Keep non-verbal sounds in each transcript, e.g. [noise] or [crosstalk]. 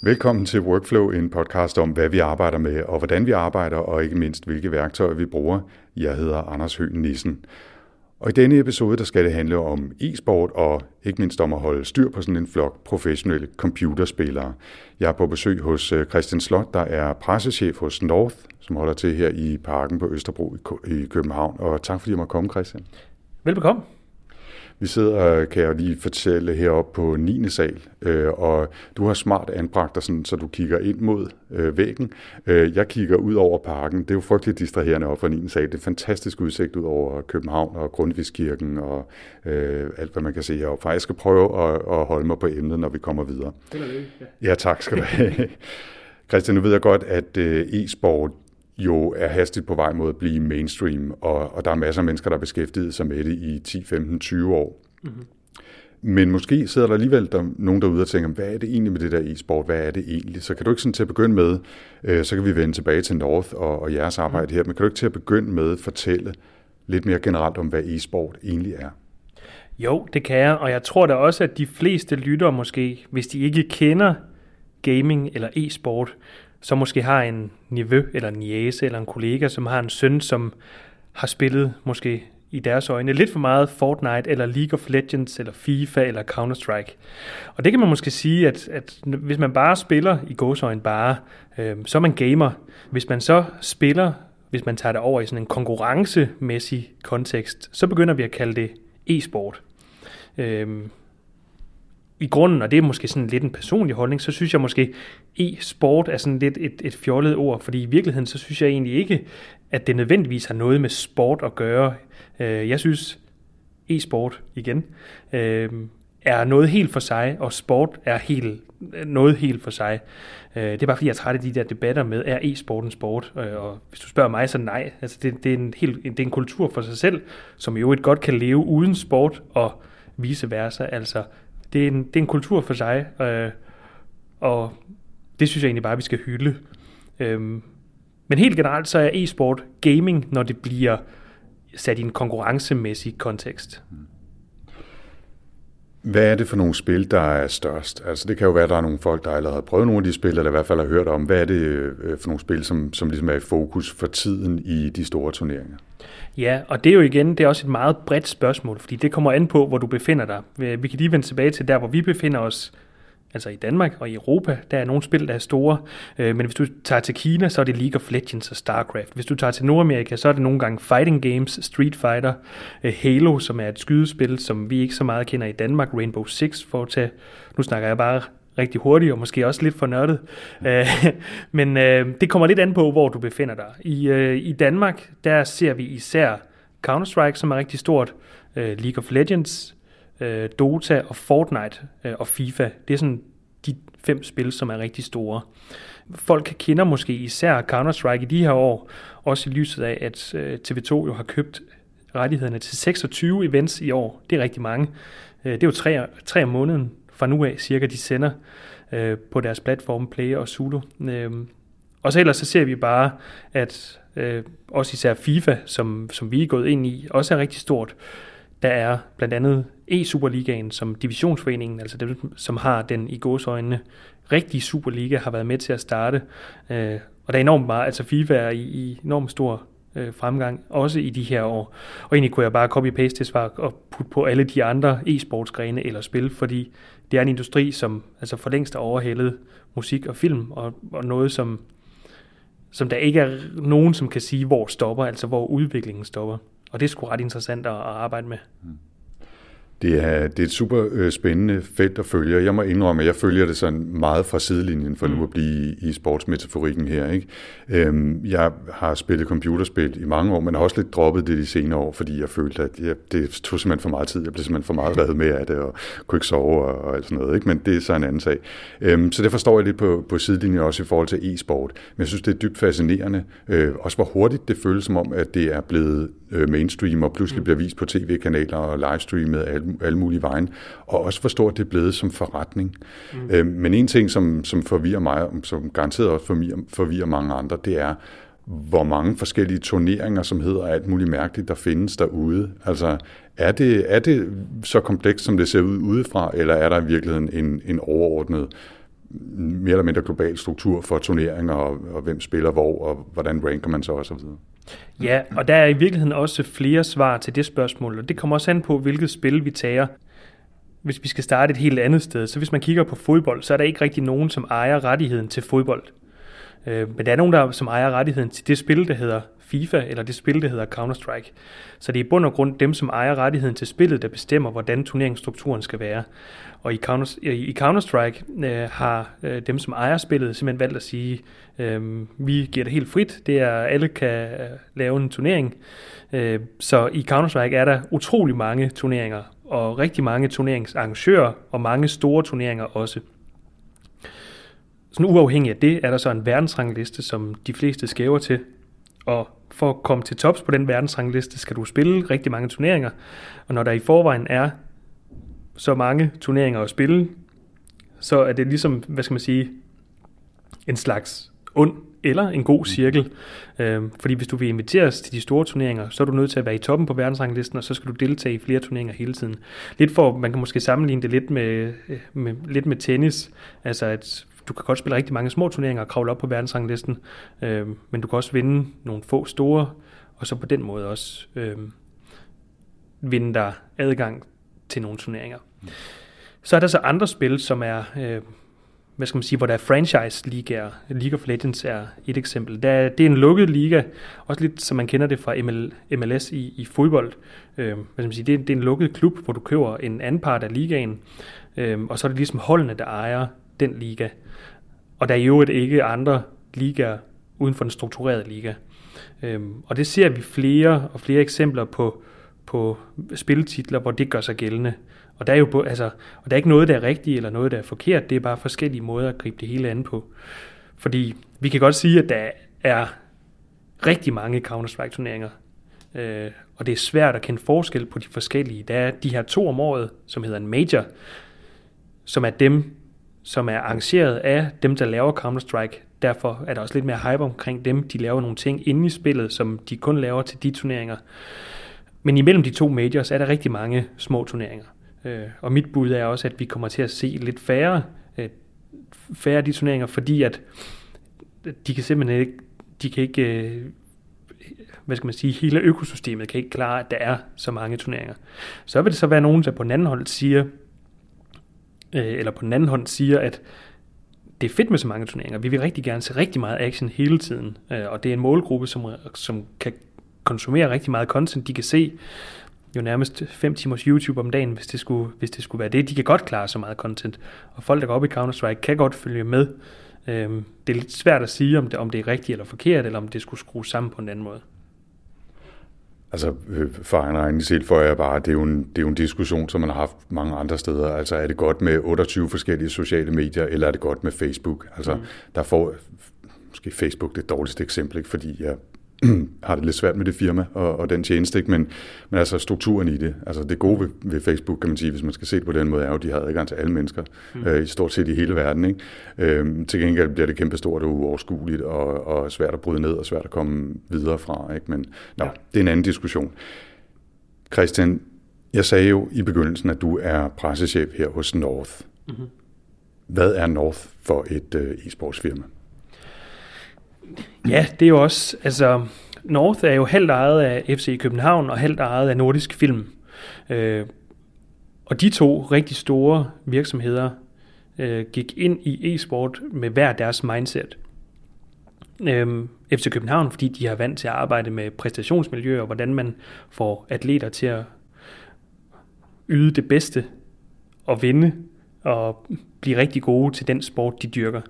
Velkommen til Workflow, en podcast om, hvad vi arbejder med, og hvordan vi arbejder, og ikke mindst, hvilke værktøjer vi bruger. Jeg hedder Anders Høgh Nissen. Og i denne episode, der skal det handle om e-sport, og ikke mindst om at holde styr på sådan en flok professionelle computerspillere. Jeg er på besøg hos øh, Christian Slot, der er pressechef hos North, som holder til her i parken på Østerbro i København. Og tak fordi jeg måtte komme, Christian. Velbekomme. Vi sidder, kan jeg lige fortælle, heroppe på 9. sal, øh, og du har smart anbragt dig sådan, så du kigger ind mod øh, væggen. Øh, jeg kigger ud over parken. Det er jo frygteligt distraherende op fra 9. sal. Det er fantastisk udsigt ud over København og Grundtvigskirken og øh, alt, hvad man kan se heroppe. For jeg skal prøve at, at holde mig på emnet, når vi kommer videre. Det er det, ja. ja, tak skal du have. Christian, nu ved jeg godt, at øh, e-sport jo er hastigt på vej mod at blive mainstream, og, og der er masser af mennesker, der er beskæftiget sig med det i 10, 15, 20 år. Mm-hmm. Men måske sidder der alligevel der, nogen derude og tænker, hvad er det egentlig med det der e-sport? Hvad er det egentlig? Så kan du ikke sådan til at begynde med, øh, så kan vi vende tilbage til North og, og jeres arbejde mm. her, men kan du ikke til at begynde med at fortælle lidt mere generelt om, hvad e-sport egentlig er? Jo, det kan jeg, og jeg tror da også, at de fleste lytter måske, hvis de ikke kender gaming eller e-sport, som måske har en nevø eller en niece eller en kollega, som har en søn, som har spillet måske i deres øjne lidt for meget Fortnite eller League of Legends eller FIFA eller Counter-Strike. Og det kan man måske sige, at, at hvis man bare spiller i gåsøjne bare, øh, så er man gamer. Hvis man så spiller, hvis man tager det over i sådan en konkurrencemæssig kontekst, så begynder vi at kalde det e-sport. Øh, i grunden, og det er måske sådan lidt en personlig holdning, så synes jeg måske, e-sport er sådan lidt et, et fjollet ord, fordi i virkeligheden, så synes jeg egentlig ikke, at det nødvendigvis har noget med sport at gøre. Øh, jeg synes, e-sport igen, øh, er noget helt for sig, og sport er helt, noget helt for sig. Øh, det er bare fordi, jeg er træt af de der debatter med, er e-sport en sport? Øh, og hvis du spørger mig, så nej. Altså, det, det, er en helt, det er en kultur for sig selv, som i øvrigt godt kan leve uden sport, og vice versa. Altså, det er en, det er en kultur for sig, øh, og det synes jeg egentlig bare, vi skal hylde. Øhm, men helt generelt så er e-sport gaming, når det bliver sat i en konkurrencemæssig kontekst. Mm. Hvad er det for nogle spil, der er størst? Altså det kan jo være, at der er nogle folk, der allerede har prøvet nogle af de spil, eller i hvert fald har hørt om. Hvad er det øh, for nogle spil, som, som ligesom er i fokus for tiden i de store turneringer? Ja, og det er jo igen, det er også et meget bredt spørgsmål, fordi det kommer an på, hvor du befinder dig. Vi kan lige vende tilbage til der, hvor vi befinder os altså i Danmark og i Europa, der er nogle spil, der er store, øh, men hvis du tager til Kina, så er det League of Legends og StarCraft. Hvis du tager til Nordamerika, så er det nogle gange fighting games, Street Fighter, øh, Halo, som er et skydespil, som vi ikke så meget kender i Danmark, Rainbow Six for at tage, nu snakker jeg bare rigtig hurtigt, og måske også lidt for nørdet. Øh, [laughs] men øh, det kommer lidt an på, hvor du befinder dig. I, øh, I Danmark, der ser vi især Counter-Strike, som er rigtig stort, øh, League of Legends, øh, Dota og Fortnite øh, og FIFA. Det er sådan de fem spil, som er rigtig store. Folk kender måske især Counter-Strike i de her år, også i lyset af, at øh, TV2 jo har købt rettighederne til 26 events i år. Det er rigtig mange. Øh, det er jo tre, tre om måneden fra nu af cirka, de sender øh, på deres platform Play og Zulu. Øh, og så ellers så ser vi bare, at øh, også især FIFA, som, som vi er gået ind i, også er rigtig stort. Der er blandt andet E-Superligaen, som divisionsforeningen, altså dem, som har den i gåsøjne rigtige Superliga, har været med til at starte. Øh, og der er enormt meget, altså FIFA er i, i enormt stor øh, fremgang, også i de her år. Og egentlig kunne jeg bare copy-paste det svar og putte på alle de andre e-sportsgrene eller spil, fordi det er en industri, som altså for længst har overhældet musik og film, og, og noget, som, som der ikke er nogen, som kan sige, hvor stopper, altså hvor udviklingen stopper. Og det er sgu ret interessant at, at arbejde med. Mm. Det er, det er et super øh, spændende felt at følge. Jeg må indrømme, at jeg følger det sådan meget fra sidelinjen, for mm. nu at blive i sportsmetaforikken her. Ikke? Øhm, jeg har spillet computerspil i mange år, men har også lidt droppet det de senere år, fordi jeg følte, at jeg, det tog simpelthen for meget tid. Jeg blev simpelthen for meget reddet med af det, og kunne ikke sove og, og alt sådan noget. Ikke? Men det er så en anden sag. Øhm, så det forstår jeg lidt på, på sidelinjen også i forhold til e-sport. Men jeg synes, det er dybt fascinerende. Øh, også hvor hurtigt det føles som om, at det er blevet øh, mainstream, og pludselig mm. bliver vist på tv-kanaler og livestreamet alle, alle mulige vejen, og også hvor stort det er blevet som forretning. Mm. Øh, men en ting, som, som forvirrer mig, som garanteret også forvirrer, forvirrer mange andre, det er, hvor mange forskellige turneringer, som hedder alt muligt mærkeligt, der findes derude. Altså, er det, er det så komplekst, som det ser ud udefra, eller er der i virkeligheden en, en overordnet mere eller mindre global struktur for turneringer, og, og hvem spiller hvor, og hvordan ranker man så osv. Ja, og der er i virkeligheden også flere svar til det spørgsmål, og det kommer også an på, hvilket spil vi tager. Hvis vi skal starte et helt andet sted, så hvis man kigger på fodbold, så er der ikke rigtig nogen, som ejer rettigheden til fodbold. Øh, men der er nogen, der som ejer rettigheden til det spil, der hedder FIFA, eller det spil, der hedder Counter-Strike. Så det er i bund og grund dem, som ejer rettigheden til spillet, der bestemmer, hvordan turneringsstrukturen skal være. Og i, Counter, i Counter-Strike øh, har øh, dem, som ejer spillet, simpelthen valgt at sige, øh, vi giver det helt frit, det er, alle kan øh, lave en turnering. Øh, så i Counter-Strike er der utrolig mange turneringer, og rigtig mange turneringsarrangører, og mange store turneringer også. Sådan uafhængig af det, er der så en verdensrangliste, som de fleste skæver til, og for at komme til tops på den verdensrangliste, skal du spille rigtig mange turneringer. Og når der i forvejen er så mange turneringer at spille, så er det ligesom, hvad skal man sige, en slags ond eller en god cirkel. Øh, fordi hvis du vil inviteres til de store turneringer, så er du nødt til at være i toppen på verdensranglisten, og så skal du deltage i flere turneringer hele tiden. Lidt for, man kan måske sammenligne det lidt med, med, lidt med tennis. Altså at du kan godt spille rigtig mange små turneringer og kravle op på verdensranglisten, øh, men du kan også vinde nogle få store, og så på den måde også øh, vinde dig adgang til nogle turneringer. Så er der så andre spil, som er, øh, hvad skal man sige, hvor der er franchise-ligaer. League of Legends er et eksempel. Der, det er en lukket liga, også lidt som man kender det fra ML, MLS i, i fodbold. Øh, hvad skal man sige, det, er, det er en lukket klub, hvor du køber en anden part af ligaen, øh, og så er det ligesom holdene, der ejer den liga. Og der er jo ikke andre ligaer uden for den strukturerede liga. Øhm, og det ser vi flere og flere eksempler på, på spilletitler, hvor det gør sig gældende. Og der er jo altså, og der er ikke noget, der er rigtigt eller noget, der er forkert. Det er bare forskellige måder at gribe det hele an på. Fordi vi kan godt sige, at der er rigtig mange Counter-Strike-turneringer. Øh, og det er svært at kende forskel på de forskellige. Der er de her to om året, som hedder en major, som er dem, som er arrangeret af dem, der laver Counter-Strike. Derfor er der også lidt mere hype omkring dem. De laver nogle ting inde i spillet, som de kun laver til de turneringer. Men imellem de to majors er der rigtig mange små turneringer. Øh, og mit bud er også, at vi kommer til at se lidt færre, øh, færre af de turneringer, fordi at de kan simpelthen ikke, de kan ikke øh, hvad skal man sige, hele økosystemet kan ikke klare, at der er så mange turneringer. Så vil det så være nogen, der på den anden hold siger, øh, eller på den anden hånd siger, at det er fedt med så mange turneringer. Vi vil rigtig gerne se rigtig meget action hele tiden, øh, og det er en målgruppe, som, som kan konsumere rigtig meget content. De kan se jo nærmest 5 timers YouTube om dagen, hvis det, skulle, hvis det skulle være det. De kan godt klare så meget content, og folk, der går op i Counter-Strike, kan godt følge med. Øh, det er lidt svært at sige, om det, om det er rigtigt eller forkert, eller om det skulle skrues sammen på en anden måde. Altså, øh, for egen regning for jeg bare, det er, jo en, det er jo en diskussion, som man har haft mange andre steder. Altså, er det godt med 28 forskellige sociale medier, eller er det godt med Facebook? Altså, mm. der får måske Facebook det dårligste eksempel, ikke? fordi jeg [clears throat] har det lidt svært med det firma og, og den tjeneste, ikke? Men, men altså strukturen i det, altså det gode ved, ved Facebook, kan man sige, hvis man skal se det på den måde, er jo, at de har adgang til alle mennesker, mm. øh, i stort set i hele verden. Ikke? Øh, til gengæld bliver det kæmpestort og uoverskueligt, og, og svært at bryde ned, og svært at komme videre fra. Ikke? Men nå, ja. det er en anden diskussion. Christian, jeg sagde jo i begyndelsen, at du er pressechef her hos North. Mm-hmm. Hvad er North for et øh, e-sportsfirma? Ja, det er jo også, altså North er jo halvt ejet af FC København og halvt ejet af Nordisk Film. Øh, og de to rigtig store virksomheder øh, gik ind i e-sport med hver deres mindset. Øh, FC København, fordi de har vant til at arbejde med præstationsmiljøer, og hvordan man får atleter til at yde det bedste og vinde og blive rigtig gode til den sport, de dyrker.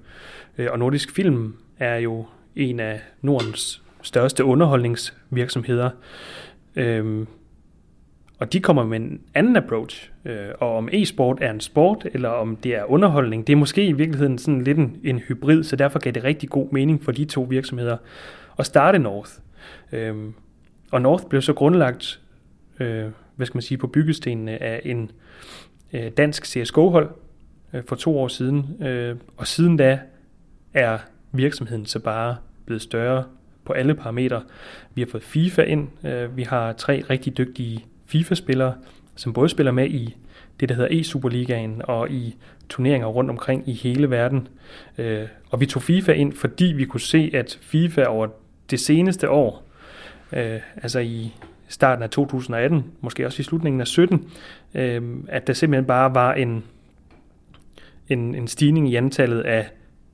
Øh, og Nordisk Film er jo en af Nordens største underholdningsvirksomheder. Øhm, og de kommer med en anden approach. Øh, og om e-sport er en sport, eller om det er underholdning, det er måske i virkeligheden sådan lidt en, en hybrid, så derfor gav det rigtig god mening for de to virksomheder at starte North. Øhm, og North blev så grundlagt, øh, hvad skal man sige, på byggestenene af en øh, dansk CSGO-hold øh, for to år siden. Øh, og siden da er virksomheden så bare blevet større på alle parametre. Vi har fået FIFA ind. Øh, vi har tre rigtig dygtige FIFA-spillere, som både spiller med i det, der hedder E-Superligaen, og i turneringer rundt omkring i hele verden. Øh, og vi tog FIFA ind, fordi vi kunne se, at FIFA over det seneste år, øh, altså i starten af 2018, måske også i slutningen af 17, at der simpelthen bare var en, en, en stigning i antallet af,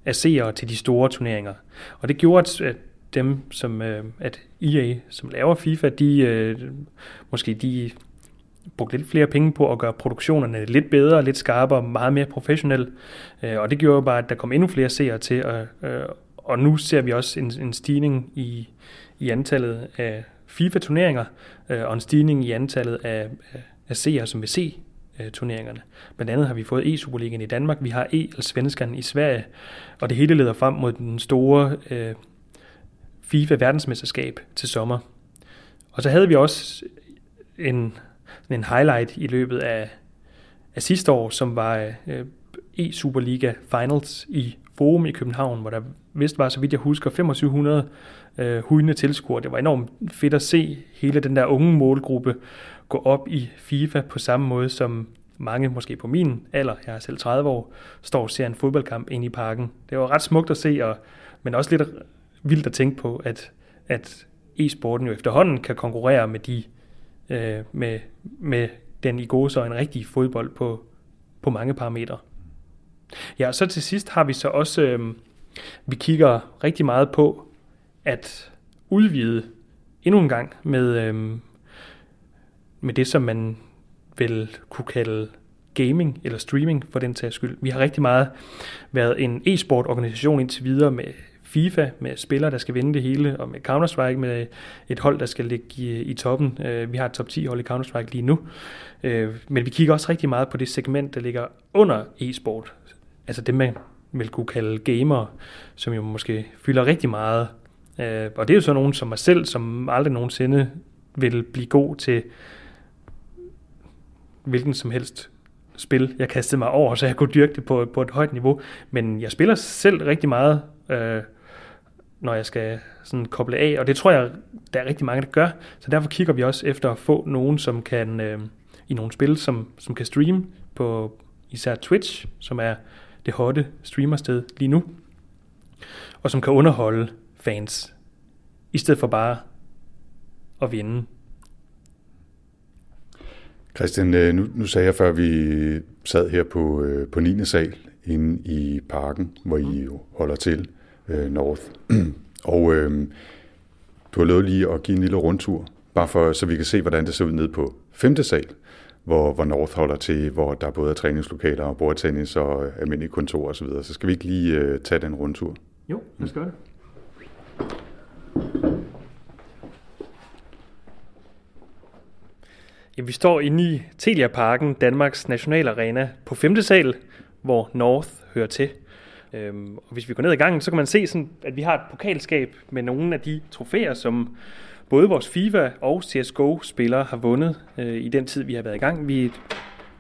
af seere til de store turneringer. Og det gjorde, at dem, som øh, at EA, som laver FIFA, de øh, måske de brugte lidt flere penge på at gøre produktionerne lidt bedre, lidt skarpere, meget mere professionelle. Øh, og det gjorde bare, at der kom endnu flere seere til. Og, øh, og nu ser vi også en, en stigning i, i antallet af FIFA-turneringer, øh, og en stigning i antallet af, af seere, som vil se øh, turneringerne. Blandt andet har vi fået E-Superligaen i Danmark, vi har E-Svenskan i Sverige, og det hele leder frem mod den store øh, FIFA-verdensmesterskab til sommer. Og så havde vi også en, en highlight i løbet af, af sidste år, som var øh, E-Superliga Finals i Forum i København, hvor der vist var, så vidt jeg husker, 2500 øh, hudende tilskuere. Det var enormt fedt at se hele den der unge målgruppe gå op i FIFA på samme måde, som mange, måske på min alder, jeg er selv 30 år, står og ser en fodboldkamp ind i parken. Det var ret smukt at se, og, men også lidt vildt at tænke på, at, at e-sporten jo efterhånden kan konkurrere med de øh, med, med den i gode så en rigtig fodbold på, på mange parametre. Ja, og så til sidst har vi så også, øh, vi kigger rigtig meget på at udvide endnu en gang med, øh, med det, som man vil kunne kalde gaming eller streaming for den tages skyld. Vi har rigtig meget været en e-sport organisation indtil videre med FIFA med spillere, der skal vinde det hele, og med Counter-Strike med et hold, der skal ligge i, i toppen. Øh, vi har et top 10 hold i Counter-Strike lige nu. Øh, men vi kigger også rigtig meget på det segment, der ligger under e-sport. Altså det, man vil kunne kalde gamer, som jo måske fylder rigtig meget. Øh, og det er jo så nogen som mig selv, som aldrig nogensinde vil blive god til hvilken som helst spil, jeg kastede mig over, så jeg kunne dyrke det på, på et højt niveau. Men jeg spiller selv rigtig meget, øh, når jeg skal sådan koble af, og det tror jeg, der er rigtig mange, der gør. Så derfor kigger vi også efter at få nogen, som kan øh, i nogle spil, som, som kan streame på især Twitch, som er det hotte streamersted lige nu, og som kan underholde fans, i stedet for bare at vinde. Christian, øh, nu, nu sagde jeg før, vi sad her på, øh, på 9. sal inde i parken, hvor I jo holder til øh, North. [clears throat] og øh, du har lovet lige at give en lille rundtur, bare for, så vi kan se, hvordan det ser ud nede på 5. sal, hvor, hvor North holder til, hvor der både er træningslokaler og bordtennis og øh, almindelige kontor osv. Så, så skal vi ikke lige øh, tage den rundtur? Jo, lad os gøre det. Ja, vi står inde i Telia Parken, Danmarks nationalarena, på 5. sal, hvor North hører til. Øhm, og hvis vi går ned i gangen, så kan man se, sådan, at vi har et pokalskab med nogle af de trofæer, som både vores FIFA og CSGO-spillere har vundet øh, i den tid, vi har været i gang. Vi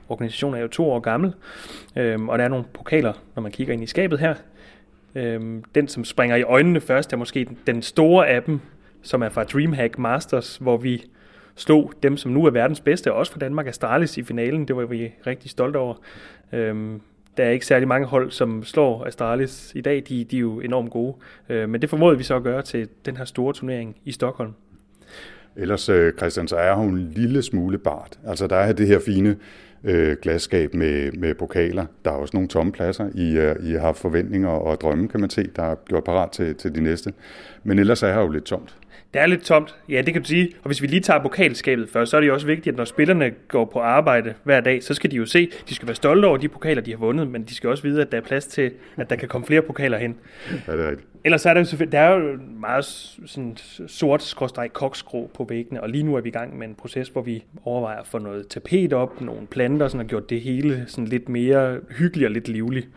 organisationen er jo to år gammel, øhm, og der er nogle pokaler, når man kigger ind i skabet her. Øhm, den, som springer i øjnene først, er måske den store af dem, som er fra DreamHack Masters, hvor vi slog dem, som nu er verdens bedste, og også for Danmark, Astralis i finalen. Det var vi rigtig stolte over. Øhm, der er ikke særlig mange hold, som slår Astralis i dag. De, de er jo enormt gode. Øh, men det formåede vi så at gøre til den her store turnering i Stockholm. Ellers, øh, Christian, så er hun en lille smule bart. Altså, der er det her fine øh, glasskab med, med pokaler. Der er også nogle tomme pladser. I, uh, I har forventninger og drømme, kan man se, der er gjort parat til, til de næste. Men ellers er her jo lidt tomt. Det er lidt tomt, ja det kan du sige. Og hvis vi lige tager pokalskabet først, så er det jo også vigtigt, at når spillerne går på arbejde hver dag, så skal de jo se, de skal være stolte over de pokaler, de har vundet, men de skal også vide, at der er plads til, at der kan komme flere pokaler hen. Ja, det er rigtigt. Ellers er der jo selvfølgelig, der er jo meget sådan sort skråstreg koksgrå på væggene, og lige nu er vi i gang med en proces, hvor vi overvejer at få noget tapet op, nogle planter, sådan, og gjort det hele sådan lidt mere hyggeligt og lidt livligt.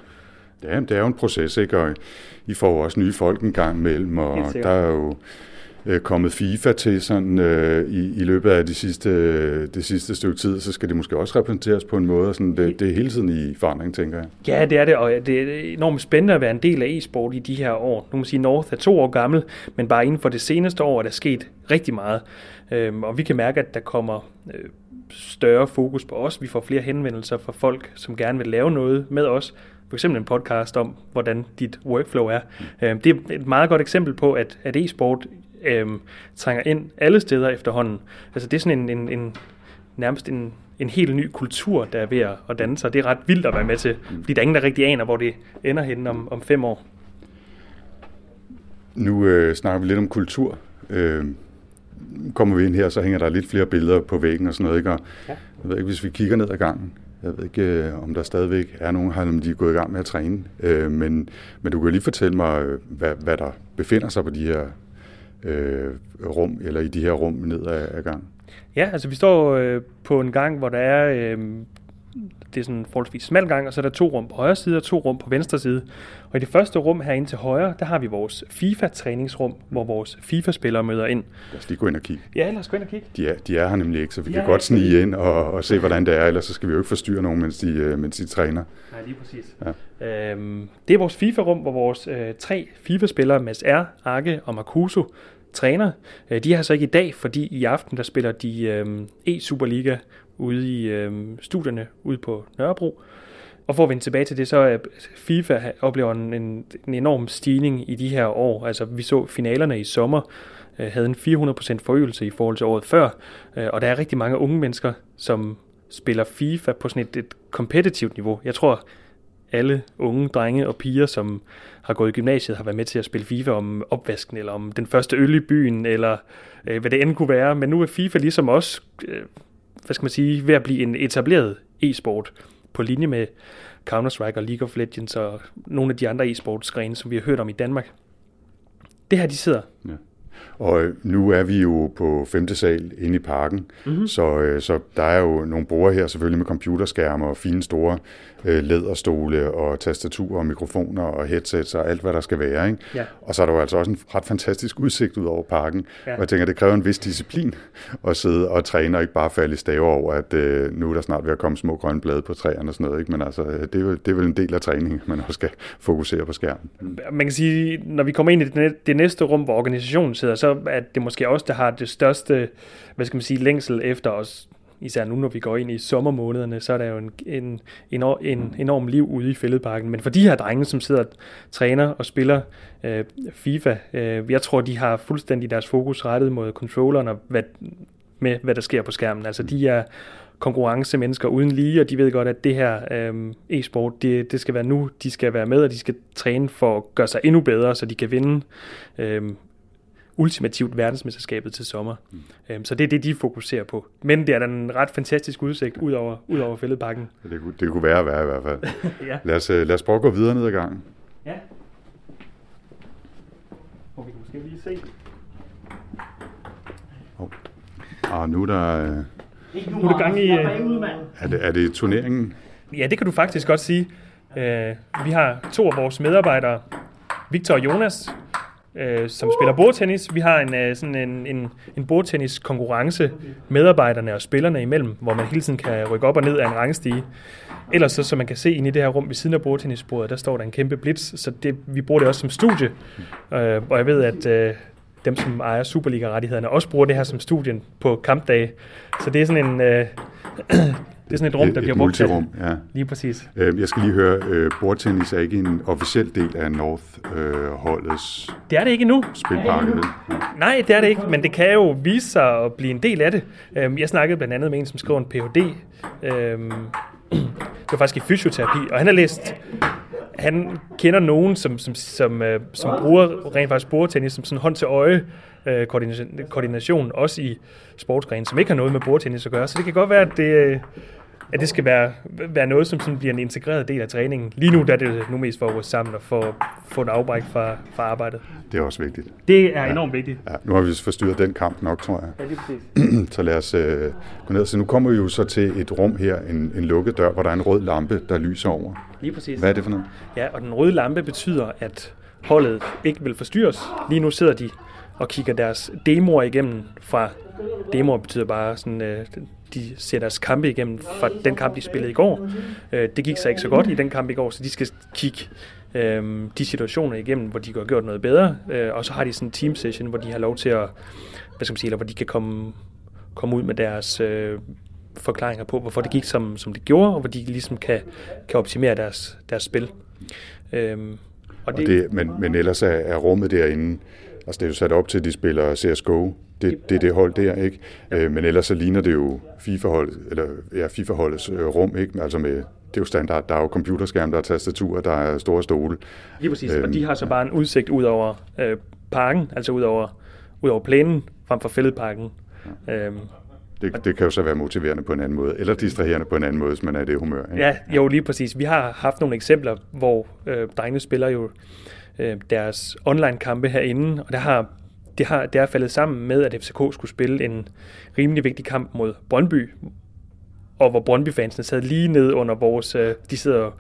Ja, det er jo en proces, ikke? Og I får også nye folk en gang imellem, og der er jo øh, kommet FIFA til sådan øh, i, i løbet af de sidste, det sidste stykke tid, så skal det måske også repræsenteres på en måde. Sådan, det, det er hele tiden i forandring, tænker jeg. Ja, det er det, og det er enormt spændende at være en del af e-sport i de her år. Nu må sige, North er to år gammel, men bare inden for det seneste år er der sket rigtig meget. Øhm, og vi kan mærke, at der kommer øh, større fokus på os. Vi får flere henvendelser fra folk, som gerne vil lave noget med os. For eksempel en podcast om, hvordan dit workflow er. Øh, det er et meget godt eksempel på, at, at e-sport øh, trænger ind alle steder efterhånden. Altså det er sådan en, en, en nærmest en, en helt ny kultur, der er ved at danne sig. Det er ret vildt at være med til, fordi der er ingen, der rigtig aner, hvor det ender hen om, om fem år. Nu øh, snakker vi lidt om kultur. Øh, kommer vi ind her, så hænger der lidt flere billeder på væggen og sådan noget. Ikke? Og ja. Jeg ved ikke, hvis vi kigger ned ad gangen, jeg ved ikke, øh, om der stadigvæk er nogen her, om de er gået i gang med at træne. Øh, men, men du kan lige fortælle mig, øh, hvad, hvad der befinder sig på de her øh, rum, eller i de her rum ned ad, ad gang? Ja, altså vi står øh, på en gang, hvor der er øh, det er sådan en forholdsvis smal gang, og så er der to rum på højre side og to rum på venstre side. Og i det første rum herinde til højre, der har vi vores FIFA-træningsrum, hvor vores FIFA-spillere møder ind. Lad os lige gå ind og kigge. Ja, lad os gå ind og kigge. De er, de er her nemlig ikke, så vi ja, kan godt snige ind og, og se, hvordan det er, ellers så skal vi jo ikke forstyrre nogen, mens de, øh, mens de træner. Nej, lige præcis. Ja. Øhm, det er vores FIFA-rum, hvor vores øh, tre FIFA-spillere, Mads R., Arke og Marcuso, træner. Øh, de har så ikke i dag, fordi i aften der spiller de øh, e-Superliga ude i øh, studierne ude på Nørrebro. Og for at vende tilbage til det, så er FIFA oplever en, en, en enorm stigning i de her år. Altså vi så finalerne i sommer øh, havde en 400% forøgelse i forhold til året før, øh, og der er rigtig mange unge mennesker, som spiller FIFA på sådan et, et kompetitivt niveau. Jeg tror, alle unge drenge og piger, som har gået i gymnasiet, har været med til at spille FIFA om opvasken, eller om den første øl i byen, eller øh, hvad det end kunne være. Men nu er FIFA ligesom også, øh, hvad skal man sige, ved at blive en etableret e-sport på linje med Counter-Strike og League of Legends og nogle af de andre e-sportsgrene, som vi har hørt om i Danmark. Det her, de sidder. Ja. Og øh, nu er vi jo på femte sal inde i parken, mm-hmm. så, øh, så der er jo nogle bruger her selvfølgelig med computerskærme og fine store øh, læderstole og tastaturer og mikrofoner og headsets og alt, hvad der skal være. Ikke? Ja. Og så er der jo altså også en ret fantastisk udsigt ud over parken. Ja. Og jeg tænker, det kræver en vis disciplin at sidde og træne og ikke bare falde i stave over, at øh, nu er der snart ved at komme små grønne blade på træerne og sådan noget. Ikke? Men altså, det er, jo, det er vel en del af træningen, man også skal fokusere på skærmen. Man kan sige, når vi kommer ind i det næste rum, hvor organisationen sidder, så er det måske også der har det største, hvad skal man sige, længsel efter os især nu, når vi går ind i sommermånederne, så er der jo en, en, en, en enorm liv ude i fældeparken. Men for de her drenge, som sidder og træner og spiller øh, FIFA, øh, jeg tror, de har fuldstændig deres fokus rettet mod controlleren og hvad, med, hvad der sker på skærmen. Altså, de er konkurrencemennesker uden lige, og de ved godt, at det her øh, e-sport, det, det skal være nu, de skal være med, og de skal træne for at gøre sig endnu bedre, så de kan vinde øh, ultimativt verdensmesterskabet til sommer. Mm. Øhm, så det er det, de fokuserer på. Men det er en ret fantastisk udsigt ud over, ud over fældebakken. Det, kunne, det kunne være være i hvert fald. [laughs] ja. lad, os, øh, lad os prøve at gå videre ned ad gangen. Ja. Og vi kan måske lige se. Oh. Ah, nu er der... Øh, nu er der gang i... Øh, er, det, er det turneringen? Ja, det kan du faktisk godt sige. Øh, vi har to af vores medarbejdere, Victor og Jonas, øh, som spiller bordtennis. Vi har en, øh, sådan en, en, en bordtennis-konkurrence medarbejderne og spillerne imellem, hvor man hele tiden kan rykke op og ned af en rangstige. Ellers så, som man kan se inde i det her rum ved siden af bordtennisbordet, der står der en kæmpe blitz, så det, vi bruger det også som studie. Øh, og jeg ved, at øh, dem, som ejer Superliga-rettighederne, også bruger det her som studien på kampdage. Så det er sådan en... Øh, det er sådan et rum, der et, bliver brugt til. ja. Lige præcis. Øh, jeg skal lige høre, øh, bordtennis er ikke en officiel del af North-holdets øh, Det er det ikke endnu. Spilpakke, det Nej, det er det ikke, men det kan jo vise sig at blive en del af det. Øh, jeg snakkede blandt andet med en, som skrev en Ph.D. Øh, [clears throat] det var faktisk i fysioterapi, og han har læst han kender nogen, som, som, som, øh, som bruger rent faktisk bordtennis som sådan hånd til øje øh, koordination, koordination, også i sportsgrene, som ikke har noget med bordtennis at gøre. Så det kan godt være, at det, øh, at det skal være, være noget, som sådan bliver en integreret del af træningen. Lige nu der er det nu mest for at ryste sammen og få, få en afbræk fra, fra arbejdet. Det er også vigtigt. Det er ja. enormt vigtigt. Ja, nu har vi forstyrret den kamp nok, tror jeg. Ja, lige præcis. [clears throat] så lad os øh, gå ned. Så nu kommer vi jo så til et rum her, en, en lukket dør, hvor der er en rød lampe, der lyser over. Lige præcis. Hvad er det for noget? Ja, og den røde lampe betyder, at holdet ikke vil forstyrres. Lige nu sidder de og kigger deres demoer igennem fra... Demoer betyder bare sådan, øh, de ser deres kampe igennem fra den kamp, de spillede i går. Øh, det gik så ikke så godt i den kamp i går, så de skal kigge øh, de situationer igennem, hvor de har gjort noget bedre. Øh, og så har de sådan en team session, hvor de har lov til at, hvad skal man sige, eller hvor de kan komme, komme ud med deres øh, forklaringer på, hvorfor det gik som, som det gjorde, og hvor de ligesom kan, kan optimere deres, deres spil. Øhm, og det, og det, men, men ellers er, er rummet derinde, altså det er jo sat op til, at de spiller CSGO, det, det det hold der, ikke? Øh, men ellers så ligner det jo FIFA-hold, eller ja, FIFA-holdets øh, rum, ikke? Altså med, det er jo standard, der er jo computerskærm, der er tastatur, der er store stole. Lige præcis, øhm, og de har så bare en udsigt ud over øh, parken, altså ud over, ud over plænen, frem for fældeparken. Ja. Øhm, det, det kan jo så være motiverende på en anden måde, eller distraherende på en anden måde, hvis man er i det humør. Ikke? Ja, jo lige præcis. Vi har haft nogle eksempler, hvor øh, drengene spiller jo øh, deres online-kampe herinde, og der har, det, har, det er faldet sammen med, at FCK skulle spille en rimelig vigtig kamp mod Brøndby, og hvor Brøndby-fansene sad lige ned under vores... Øh, de sidder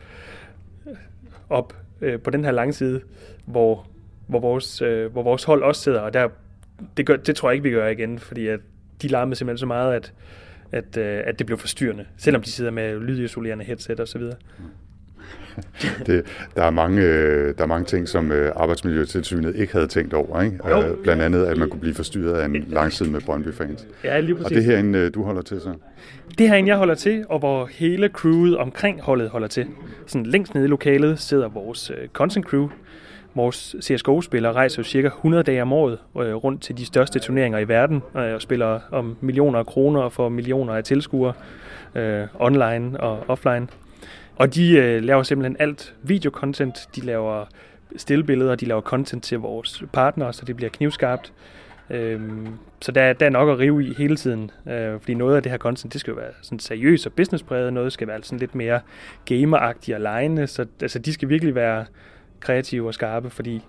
op øh, på den her lange side, hvor, hvor, vores, øh, hvor vores hold også sidder, og der, det, gør, det tror jeg ikke, vi gør igen, fordi at de larmede simpelthen så meget, at, at, øh, at det blev forstyrrende, selvom de sidder med lydisolerende headset og så videre det, der, er mange, øh, der er mange ting, som øh, Arbejdsmiljøtilsynet ikke havde tænkt over. Ikke? Jo. Blandt andet, at man kunne blive forstyrret af en langside med Brøndby-fans. Ja, lige præcis. Og det her en, du holder til så? Det her en, jeg holder til, og hvor hele crewet omkring holdet holder til. Sådan længst nede i lokalet sidder vores content crew, Vores CSGO-spillere rejser jo cirka 100 dage om året øh, rundt til de største turneringer i verden øh, og spiller om millioner af kroner og får millioner af tilskuere øh, online og offline. Og de øh, laver simpelthen alt videocontent, de laver stillbilleder, de laver content til vores partnere, så det bliver knivskarpt. Øhm, så der, der er nok at rive i hele tiden, øh, fordi noget af det her content, det skal jo være sådan seriøst og businesspræget, noget skal være sådan lidt mere gameragtigt og lejende, så altså, de skal virkelig være kreative og skarpe, fordi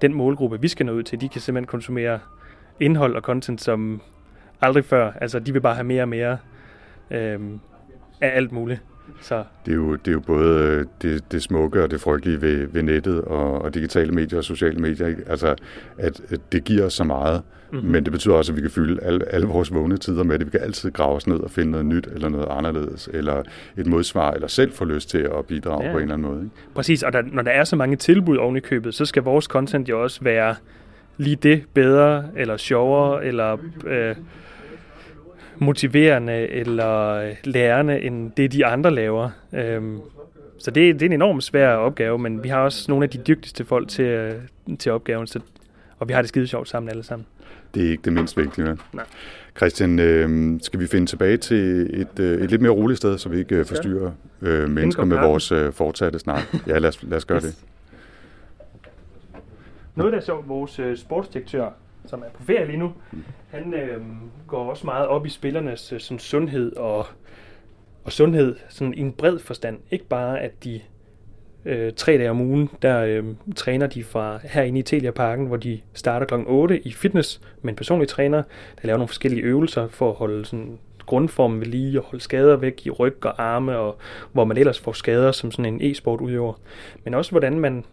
den målgruppe, vi skal nå ud til, de kan simpelthen konsumere indhold og content som aldrig før. Altså, de vil bare have mere og mere øhm, af alt muligt. Så. Det, er jo, det er jo både øh, det, det smukke og det frygtelige ved, ved nettet og, og digitale medier og sociale medier. Ikke? Altså, at, at det giver os så meget, mm-hmm. men det betyder også, at vi kan fylde alle, alle vores vågne tider med det. Vi kan altid grave os ned og finde noget nyt eller noget anderledes, eller et modsvar, eller selv få lyst til at bidrage ja. på en eller anden måde. Ikke? Præcis, og der, når der er så mange tilbud oven i købet, så skal vores content jo også være lige det bedre, eller sjovere, eller... Øh, motiverende eller lærende end det, de andre laver. Øhm, så det, det er en enormt svær opgave, men vi har også nogle af de dygtigste folk til, øh, til opgaven, så, og vi har det skide sjovt sammen alle sammen. Det er ikke det mindst vigtige. Ja. Nej. Christian, øh, skal vi finde tilbage til et, øh, et lidt mere roligt sted, så vi ikke øh, forstyrrer øh, mennesker med vores øh, fortsatte snak? Ja, lad os, lad os gøre yes. det. Noget, der er sjovt, vores øh, sportsdirektør, som er på ferie lige nu, han øh, går også meget op i spillernes øh, sådan, sundhed og, og sundhed sådan, i en bred forstand. Ikke bare, at de øh, tre dage om ugen, der øh, træner de fra herinde i Telia Parken, hvor de starter kl. 8 i fitness med en personlig træner, der laver nogle forskellige øvelser for at holde sådan grundformen ved lige og holde skader væk i ryg og arme, og hvor man ellers får skader som sådan en e-sport udøver. Men også hvordan man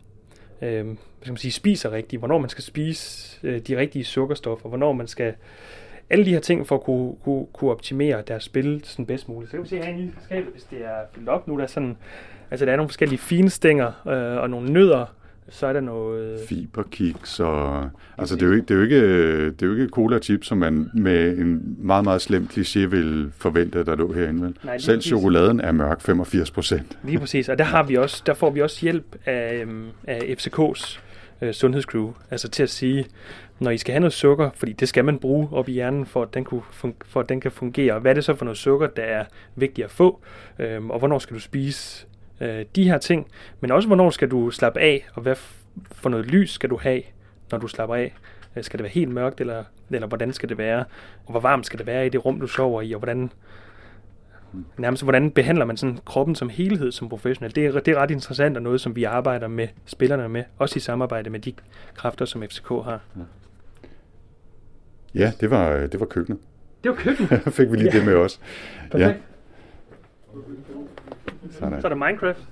øh, skal man sige, spiser rigtigt, hvornår man skal spise øh, de rigtige sukkerstoffer, hvornår man skal alle de her ting for at kunne, kunne, kunne optimere deres spil sådan bedst muligt. Så kan vi se herinde i skabet, hvis det er fyldt op nu, der er sådan, altså der er nogle forskellige fine stænger øh, og nogle nødder, så er der noget... Fiberkiks og... Altså, det er, jo ikke, det, er jo ikke, det er jo ikke cola chips, som man med en meget, meget slem kliché vil forvente, der lå herinde. Vel? Nej, Selv præcis. chokoladen er mørk 85 procent. Lige præcis, og der, har vi også, der får vi også hjælp af, øhm, af FCK's øh, sundhedscrew, altså til at sige, når I skal have noget sukker, fordi det skal man bruge op i hjernen, for at den, kunne for at den kan fungere. Hvad er det så for noget sukker, der er vigtigt at få, øh, og hvornår skal du spise øh, de her ting, men også hvornår skal du slappe af, og hvad for noget lys skal du have, når du slapper af. Øh, skal det være helt mørkt, eller, eller hvordan skal det være? Og hvor varmt skal det være i det rum, du sover i, og hvordan, nærmest, hvordan behandler man sådan kroppen som helhed som professionel? Det er, det er ret interessant, og noget, som vi arbejder med spillerne med, også i samarbejde med de kræfter, som FCK har. Ja, det var, det var køkkenet. Det var køkkenet? [laughs] Fik vi lige ja. det med os. Perfekt. Ja. Sådan. Så er der Minecraft.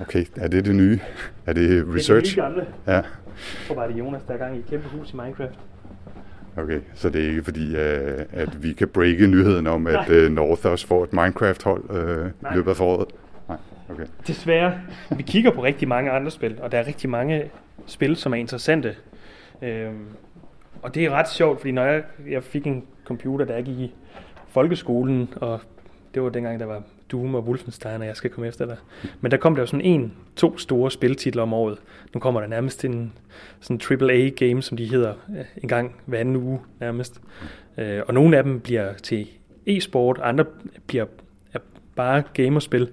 Okay, er det det nye? Er det research? Det er det nye gamle. Ja. Jeg tror bare, det er Jonas, der er gang i et kæmpe hus i Minecraft. Okay, så det er ikke fordi, uh, at vi kan breake nyheden om, at uh, North også får et Minecraft-hold uh, i løbet af foråret? Nej, okay. Desværre. Vi kigger på rigtig mange andre spil, og der er rigtig mange spil, som er interessante. Øhm, og det er ret sjovt, fordi når jeg, jeg fik en computer, der ikke i folkeskolen, og det var dengang, der var Doom og Wolfenstein, og jeg skal komme efter dig. Men der kom der jo sådan en, to store spiltitler om året. Nu kommer der nærmest en sådan AAA-game, som de hedder, øh, en gang hver anden uge nærmest. Øh, og nogle af dem bliver til e-sport, andre bliver bare gamerspil,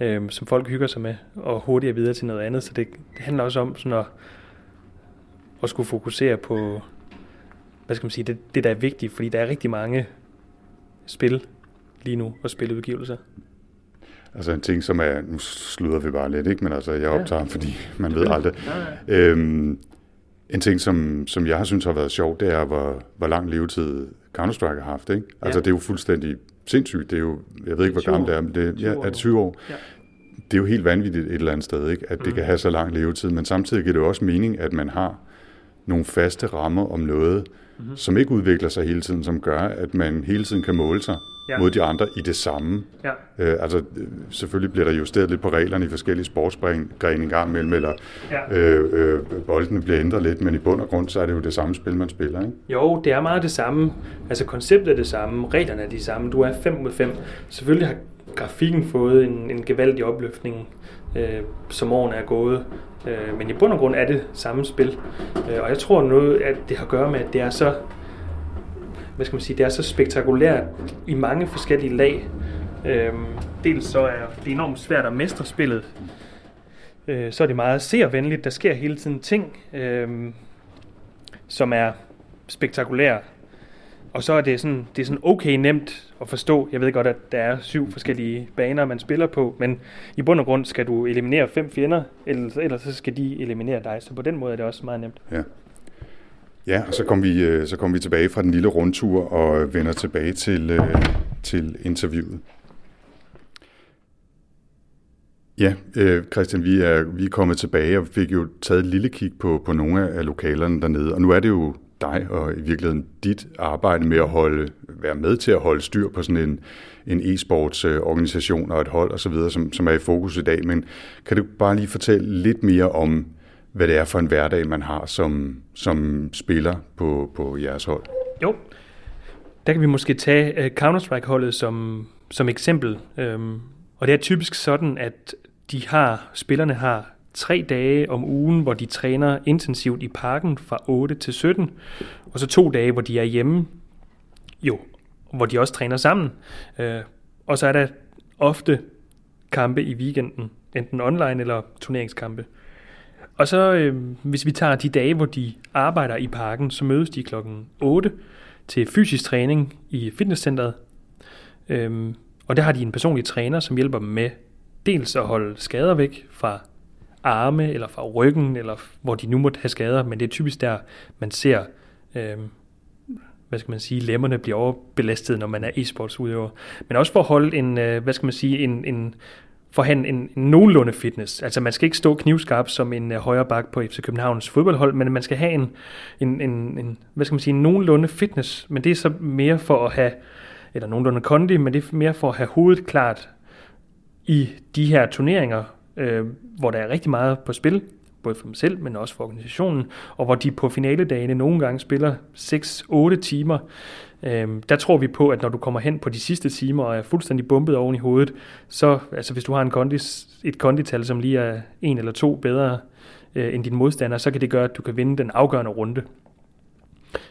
øh, som folk hygger sig med, og hurtigere videre til noget andet. Så det, det handler også om sådan at, at skulle fokusere på, hvad skal man sige, det, det der er vigtigt, fordi der er rigtig mange spil lige nu, og spiludgivelser. Altså en ting, som er, nu slutter vi bare lidt, ikke? men altså jeg optager, ja. fordi man ved aldrig. Øhm, en ting, som, som jeg har synes har været sjovt, det er, hvor, hvor lang levetid Counter-Strike har haft. Ikke? Altså ja. det er jo fuldstændig sindssygt. Det er jo, jeg ved ikke, hvor gammelt det er, men det ja, er det 20 år. Ja. Det er jo helt vanvittigt et eller andet sted, ikke? at det mm. kan have så lang levetid, men samtidig giver det jo også mening, at man har nogle faste rammer om noget, mm-hmm. som ikke udvikler sig hele tiden, som gør, at man hele tiden kan måle sig ja. mod de andre i det samme. Ja. Øh, altså, selvfølgelig bliver der justeret lidt på reglerne i forskellige sportsgrene en gang imellem, eller ja. øh, øh, boldene bliver ændret lidt, men i bund og grund, så er det jo det samme spil, man spiller, ikke? Jo, det er meget det samme. Altså, konceptet er det samme, reglerne er de samme. Du er 5 mod 5. Selvfølgelig har grafikken fået en, en gevaldig opløftning, øh, som årene er gået. Øh, men i bund og grund er det samme spil. Øh, og jeg tror noget, at det har at gøre med, at det er så hvad skal man sige, det er så spektakulært i mange forskellige lag. Øhm, dels så er det enormt svært at mestre spillet. Øh, så er det meget seervenligt. Der sker hele tiden ting, øhm, som er spektakulære. Og så er det sådan, det er sådan okay nemt at forstå. Jeg ved godt, at der er syv forskellige baner, man spiller på, men i bund og grund skal du eliminere fem fjender, ellers, ellers så skal de eliminere dig. Så på den måde er det også meget nemt. Ja. Ja, og så kom vi, øh, så kom vi tilbage fra den lille rundtur og vender tilbage til, øh, til interviewet. Ja, øh, Christian, vi er, vi er kommet tilbage og fik jo taget et lille kig på, på nogle af lokalerne dernede, og nu er det jo dig og i virkeligheden dit arbejde med at holde, være med til at holde styr på sådan en, en e-sports øh, organisation og et hold osv., som, som er i fokus i dag. Men kan du bare lige fortælle lidt mere om, hvad det er for en hverdag, man har som, som spiller på, på jeres hold. Jo, der kan vi måske tage uh, Counter-Strike-holdet som, som eksempel. Um, og det er typisk sådan, at de har, spillerne har tre dage om ugen, hvor de træner intensivt i parken fra 8 til 17, og så to dage, hvor de er hjemme, jo, hvor de også træner sammen. Øh, og så er der ofte kampe i weekenden, enten online eller turneringskampe. Og så, øh, hvis vi tager de dage, hvor de arbejder i parken, så mødes de klokken 8 til fysisk træning i fitnesscenteret. Øhm, og der har de en personlig træner, som hjælper dem med dels at holde skader væk fra arme eller fra ryggen, eller hvor de nu måtte have skader, men det er typisk der, man ser, øh, hvad skal man sige, lemmerne bliver overbelastet, når man er e-sportsudøver. Men også for at holde en, øh, hvad skal man sige, en, en for han en, en, en nogenlunde fitness. Altså man skal ikke stå knivskarp som en uh, højre bak på FC Københavns fodboldhold, men man skal have en, en, en, en, hvad skal man sige, en nogenlunde fitness. Men det er så mere for at have, eller nogenlunde kondi, men det er mere for at have hovedet klart i de her turneringer, øh, hvor der er rigtig meget på spil, både for dem selv, men også for organisationen, og hvor de på finaledagene nogle gange spiller 6-8 timer. Øhm, der tror vi på, at når du kommer hen på de sidste timer og er fuldstændig bumpet oven i hovedet, så altså hvis du har en kondis, et kondital, som lige er en eller to bedre øh, end din modstander, så kan det gøre, at du kan vinde den afgørende runde.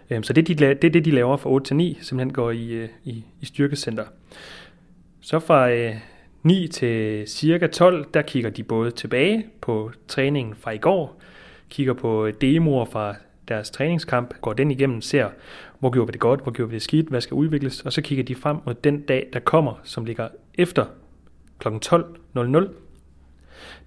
Øhm, så det, de, det er det, de laver fra 8 til 9, simpelthen går i, øh, i, i styrkecenter. Så fra øh, 9 til cirka 12, der kigger de både tilbage på træningen fra i går, kigger på demoer fra deres træningskamp, går den igennem, ser, hvor gjorde vi det godt, hvor gjorde vi det skidt, hvad skal udvikles, og så kigger de frem mod den dag, der kommer, som ligger efter kl. 12.00.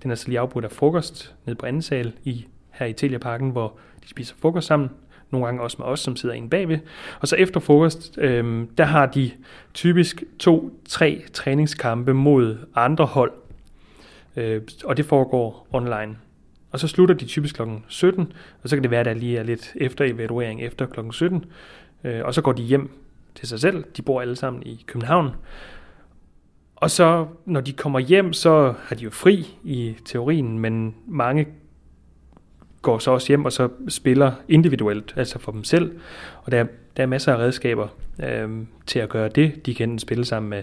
Den er så lige afbrudt af frokost ned på anden sal i, her i Telia-parken, hvor de spiser frokost sammen, nogle gange også med os, som sidder inde bagved. Og så efter frokost, øh, der har de typisk to-tre træningskampe mod andre hold, øh, og det foregår online. Og så slutter de typisk kl. 17, og så kan det være, at der lige er lidt efter evaluering efter kl. 17, øh, og så går de hjem til sig selv. De bor alle sammen i København. Og så, når de kommer hjem, så har de jo fri i teorien, men mange går så også hjem og så spiller individuelt, altså for dem selv. Og der, der er masser af redskaber øh, til at gøre det. De kan spille sammen med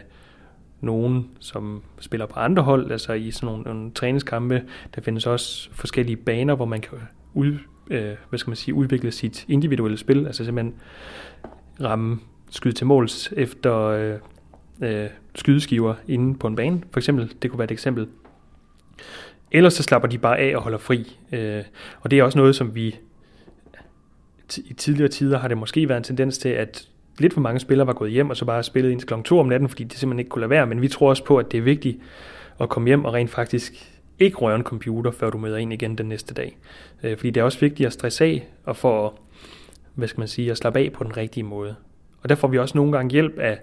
nogen, som spiller på andre hold, altså i sådan nogle, nogle træningskampe. Der findes også forskellige baner, hvor man kan ud, øh, hvad skal man sige, udvikle sit individuelle spil, altså simpelthen ramme skyde til måls efter øh, øh, skydeskiver inde på en bane, for eksempel. Det kunne være et eksempel. Ellers så slapper de bare af og holder fri. Øh, og det er også noget, som vi i tidligere tider har det måske været en tendens til, at lidt for mange spillere var gået hjem og så bare spillet indtil kl. 2 om natten, fordi det simpelthen ikke kunne lade være. Men vi tror også på, at det er vigtigt at komme hjem og rent faktisk ikke røre en computer, før du møder ind igen den næste dag. Øh, fordi det er også vigtigt at stresse af og få, hvad skal man sige, at slappe af på den rigtige måde. Og der får vi også nogle gange hjælp af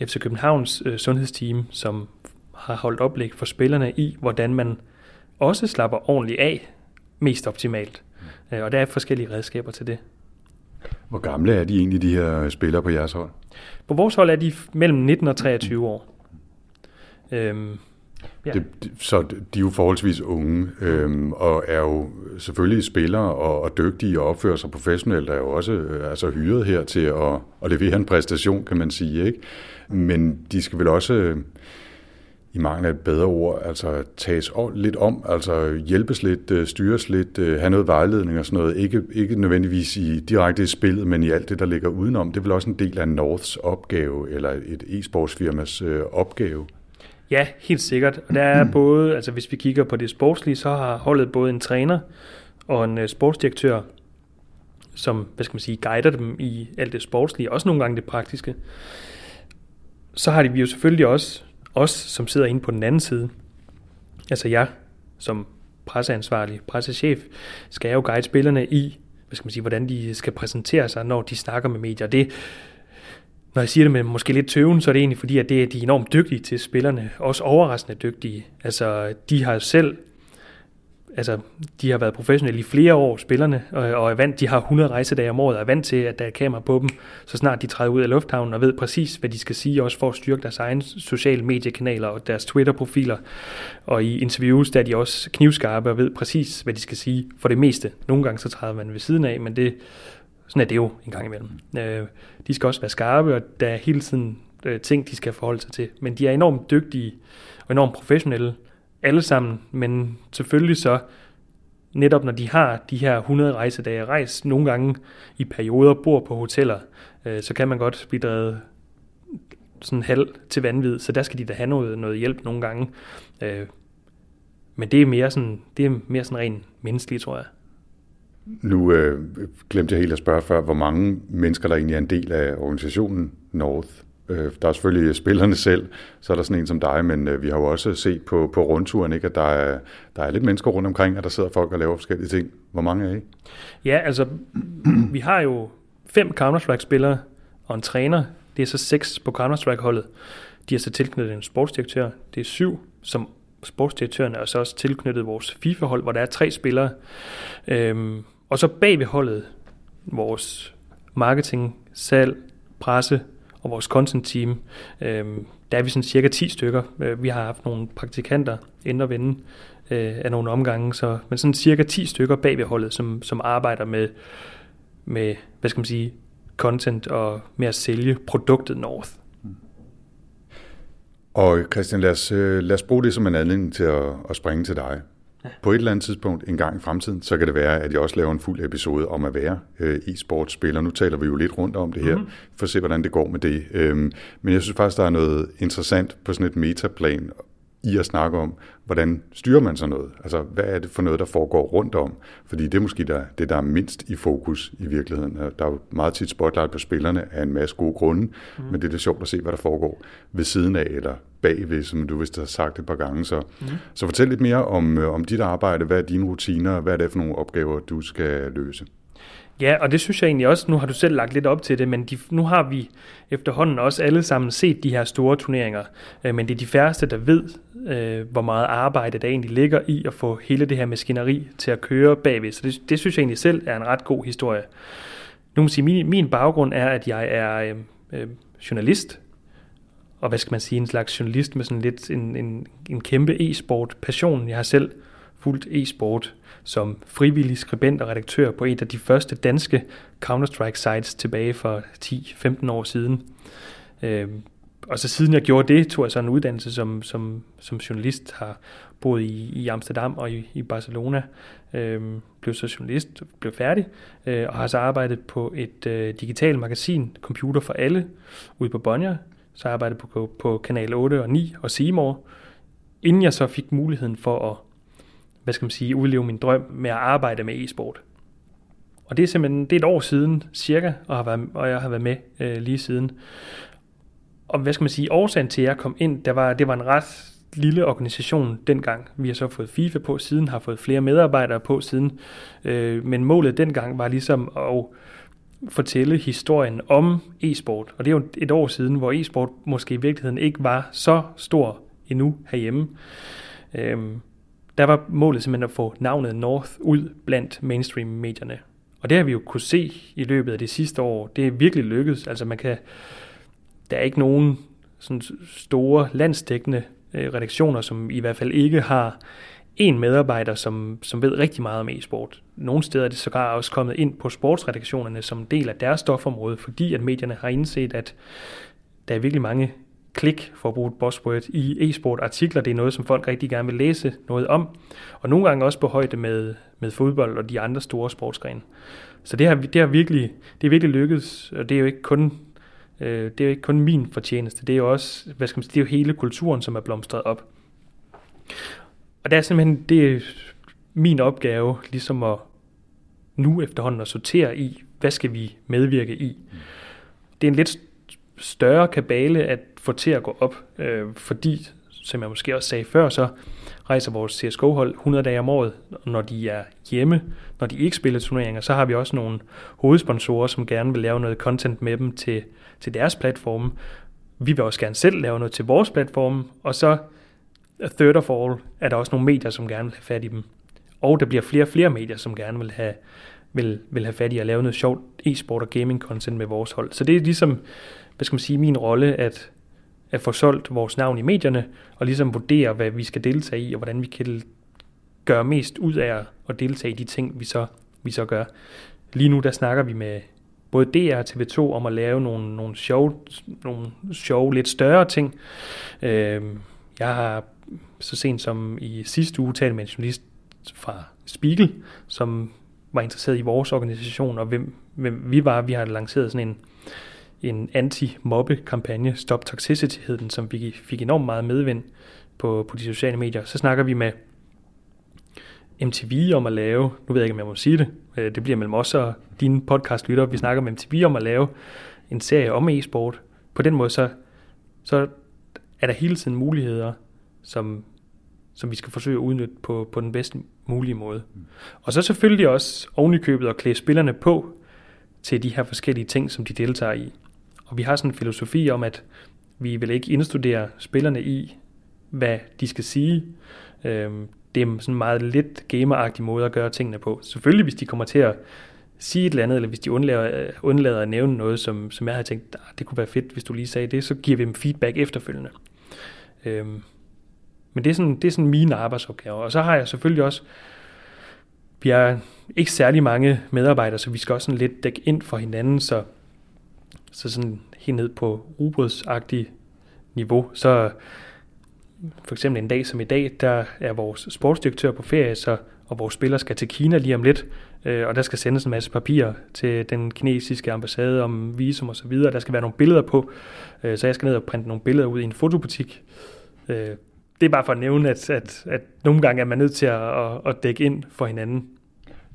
FC Københavns øh, sundhedsteam, som har holdt oplæg for spillerne i, hvordan man også slapper ordentligt af mest optimalt. Øh, og der er forskellige redskaber til det. Hvor gamle er de egentlig, de her spillere på jeres hold? På vores hold er de mellem 19 og 23 år. Øhm, ja. det, så de er jo forholdsvis unge, øhm, og er jo selvfølgelig spillere og, og dygtige og opfører sig professionelt, er jo også øh, altså hyret her til at, at levere en præstation, kan man sige. ikke. Men de skal vel også i mangel af et bedre ord, altså tages lidt om, altså hjælpes lidt, øh, styres lidt, øh, have noget vejledning og sådan noget. Ikke, ikke nødvendigvis i direkte i spillet, men i alt det, der ligger udenom. Det er vel også en del af Norths opgave, eller et e-sportsfirmas øh, opgave. Ja, helt sikkert. Og der er [clears throat] både, altså hvis vi kigger på det sportslige, så har holdet både en træner og en sportsdirektør, som, hvad skal man sige, guider dem i alt det sportslige, også nogle gange det praktiske. Så har de vi jo selvfølgelig også os, som sidder inde på den anden side, altså jeg som presseansvarlig, pressechef, skal jo guide spillerne i, hvad skal man sige, hvordan de skal præsentere sig, når de snakker med medier. Det, når jeg siger det med måske lidt tøven, så er det egentlig fordi, at det er de enormt dygtige til spillerne, også overraskende dygtige. Altså, de har selv altså, de har været professionelle i flere år, spillerne, og, og er vant, de har 100 rejsedage om året, og er vant til, at der er kamera på dem, så snart de træder ud af lufthavnen, og ved præcis, hvad de skal sige, også for at styrke deres egne sociale mediekanaler og deres Twitter-profiler. Og i interviews, der er de også knivskarpe og ved præcis, hvad de skal sige for det meste. Nogle gange så træder man ved siden af, men det, sådan er det jo en gang imellem. Øh, de skal også være skarpe, og der er hele tiden øh, ting, de skal forholde sig til. Men de er enormt dygtige og enormt professionelle, alle sammen, men selvfølgelig så netop når de har de her 100 rejsedage rejst nogle gange i perioder bor på hoteller, øh, så kan man godt blive drevet sådan halv til vanvid, så der skal de da have noget, noget hjælp nogle gange. Øh, men det er mere sådan, det er mere sådan rent menneskeligt, tror jeg. Nu øh, glemte jeg helt at spørge før, hvor mange mennesker der egentlig er en del af organisationen North. Øh, der er selvfølgelig spillerne selv, så er der sådan en som dig, men øh, vi har jo også set på, på rundturen, ikke, at der er, der er lidt mennesker rundt omkring, og der sidder folk og laver forskellige ting. Hvor mange er I? Ja, altså, [clears throat] vi har jo fem Counter-Strike-spillere og en træner. Det er så seks på Counter-Strike-holdet. De er så tilknyttet en sportsdirektør. Det er syv, som sportsdirektøren er så også tilknyttet vores FIFA-hold, hvor der er tre spillere. Øhm, og så bag ved holdet, vores marketing, salg, presse, og vores content team, øh, der er vi sådan cirka 10 stykker. Øh, vi har haft nogle praktikanter ind og vende øh, af nogle omgange, så, men sådan cirka 10 stykker bag ved holdet, som, som arbejder med, med, hvad skal man sige, content og med at sælge produktet North. Og Christian, lad os, øh, lad os bruge det som en anledning til at, at springe til dig. Ja. På et eller andet tidspunkt en gang i fremtiden, så kan det være, at jeg også laver en fuld episode om at være øh, e-sportspiller. Nu taler vi jo lidt rundt om det her, mm-hmm. for at se, hvordan det går med det. Øhm, men jeg synes faktisk, der er noget interessant på sådan et metaplan i at snakke om, hvordan styrer man sådan noget? Altså, hvad er det for noget, der foregår rundt om? Fordi det er måske der, det, der er mindst i fokus i virkeligheden. Der er jo meget tit spotlight på spillerne af en masse gode grunde, mm. men det er det sjovt at se, hvad der foregår ved siden af eller bagved, som du vist har sagt et par gange. Så, mm. så fortæl lidt mere om, øh, om dit arbejde. Hvad er dine rutiner? Hvad er det for nogle opgaver, du skal løse? Ja, og det synes jeg egentlig også, nu har du selv lagt lidt op til det, men de, nu har vi efterhånden også alle sammen set de her store turneringer, øh, men det er de færreste, der ved, øh, hvor meget arbejde der egentlig ligger i at få hele det her maskineri til at køre bagved. Så det, det synes jeg egentlig selv er en ret god historie. Nu må sige, min, min baggrund er, at jeg er øh, øh, journalist, og hvad skal man sige, en slags journalist med sådan lidt en, en, en kæmpe e-sport passion. Jeg har selv fulgt e-sport som frivillig skribent og redaktør på et af de første danske Counter-Strike-sites tilbage for 10-15 år siden. Øh, og så siden jeg gjorde det, tog jeg så en uddannelse som, som, som journalist, har boet i, i Amsterdam og i, i Barcelona, øh, blev så journalist, blev færdig, øh, og har så arbejdet på et øh, digitalt magasin, Computer for Alle, ude på Bonnier, så arbejdet på, på Kanal 8 og 9 og Seymour, inden jeg så fik muligheden for at, hvad skal man sige, udleve min drøm med at arbejde med e-sport. Og det er simpelthen det er et år siden cirka, og, har været, og jeg har været med øh, lige siden. Og hvad skal man sige, årsagen til at jeg kom ind, der var, det var en ret lille organisation dengang. Vi har så fået FIFA på siden, har fået flere medarbejdere på siden. Øh, men målet dengang var ligesom at fortælle historien om e-sport. Og det er jo et år siden, hvor e-sport måske i virkeligheden ikke var så stor endnu herhjemme. Øhm, der var målet simpelthen at få navnet North ud blandt mainstream-medierne. Og det har vi jo kunne se i løbet af det sidste år. Det er virkelig lykkedes. Altså man kan, der er ikke nogen sådan store landsdækkende øh, redaktioner, som i hvert fald ikke har en medarbejder, som, som ved rigtig meget om e-sport. Nogle steder er det sågar også kommet ind på sportsredaktionerne som del af deres stofområde, fordi at medierne har indset, at der er virkelig mange klik, for at bruge et buzzword, i e-sport artikler. Det er noget, som folk rigtig gerne vil læse noget om. Og nogle gange også på højde med, med fodbold og de andre store sportsgrene. Så det har, det har virkelig, det er virkelig lykkedes, og det er jo ikke kun øh, det er jo ikke kun min fortjeneste, det er jo også, hvad skal man sige, det er jo hele kulturen, som er blomstret op. Og det er simpelthen, det er min opgave, ligesom at nu efterhånden at sortere i, hvad skal vi medvirke i. Det er en lidt større kabale at få til at gå op, øh, fordi, som jeg måske også sagde før, så rejser vores CSGO-hold 100 dage om året, når de er hjemme, når de ikke spiller turneringer, så har vi også nogle hovedsponsorer, som gerne vil lave noget content med dem til, til deres platforme. Vi vil også gerne selv lave noget til vores platform, og så uh, third of all er der også nogle medier, som gerne vil have fat i dem. Og der bliver flere og flere medier, som gerne vil have, vil, vil have fat i at lave noget sjovt e-sport og gaming content med vores hold. Så det er ligesom, hvad skal man sige, min rolle at, at få solgt vores navn i medierne, og ligesom vurdere, hvad vi skal deltage i, og hvordan vi kan gøre mest ud af at deltage i de ting, vi så, vi så gør. Lige nu der snakker vi med både DR og TV2 om at lave nogle, nogle, show, nogle show, lidt større ting. Øh, jeg har så sent som i sidste uge talt med en journalist fra Spiegel, som var interesseret i vores organisation, og hvem, hvem vi var. Vi har lanceret sådan en, en anti-mobbe-kampagne, Stop Toxicity hed den, som vi fik enormt meget medvind på, på de sociale medier. Så snakker vi med MTV om at lave, nu ved jeg ikke, om jeg må sige det, øh, det bliver mellem os og dine podcastlytter, vi snakker med MTV om at lave en serie om e-sport. På den måde så, så er der hele tiden muligheder, som, som vi skal forsøge at udnytte på, på den bedst mulige måde. Mm. Og så selvfølgelig også ovenikøbet købet at klæde spillerne på til de her forskellige ting, som de deltager i. Og vi har sådan en filosofi om, at vi vil ikke indstudere spillerne i, hvad de skal sige. Øhm, det er sådan en meget lidt gameragtig måde at gøre tingene på. Selvfølgelig, hvis de kommer til at sige et eller andet, eller hvis de undlader, øh, undlader at nævne noget, som, som jeg har tænkt, ah, det kunne være fedt, hvis du lige sagde det, så giver vi dem feedback efterfølgende. Øhm, men det er, sådan, det er sådan mine arbejdsopgaver. Og så har jeg selvfølgelig også, vi er ikke særlig mange medarbejdere, så vi skal også sådan lidt dække ind for hinanden, så, så sådan helt ned på ubrudsagtigt niveau, så for eksempel en dag som i dag, der er vores sportsdirektør på ferie, så, og vores spillere skal til Kina lige om lidt, øh, og der skal sendes en masse papirer til den kinesiske ambassade om visum og så videre. Der skal være nogle billeder på, øh, så jeg skal ned og printe nogle billeder ud i en fotobutik. Øh, det er bare for at nævne, at, at, at nogle gange er man nødt til at, at, at dække ind for hinanden.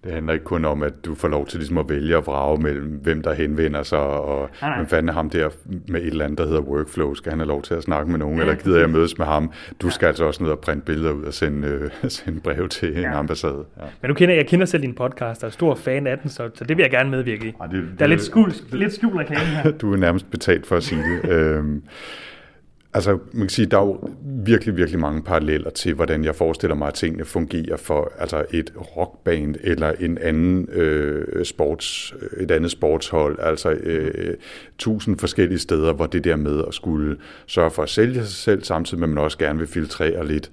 Det handler ikke kun om, at du får lov til ligesom at vælge og vrage mellem, hvem der henvender sig, og nej, hvem fanden er ham der med et eller andet, der hedder workflow, skal han have lov til at snakke med nogen, ja. eller gider jeg mødes med ham? Du skal ja. altså også ned og printe billeder ud og sende, øh, [laughs] sende brev til ja. en ambassade. Ja. Men du kender, jeg kender selv din podcast, og er stor fan af den, så, så det vil jeg gerne medvirke i. Ja, det, der er lidt skjult, lidt skjult reklame her. [laughs] Du er nærmest betalt for at sige det. [laughs] øhm, Altså, man kan sige, der er jo virkelig, virkelig mange paralleller til, hvordan jeg forestiller mig, at tingene fungerer for altså et rockband eller en anden øh, sports, et andet sportshold. Altså øh, tusind forskellige steder, hvor det der med at skulle sørge for at sælge sig selv, samtidig med at man også gerne vil filtrere lidt,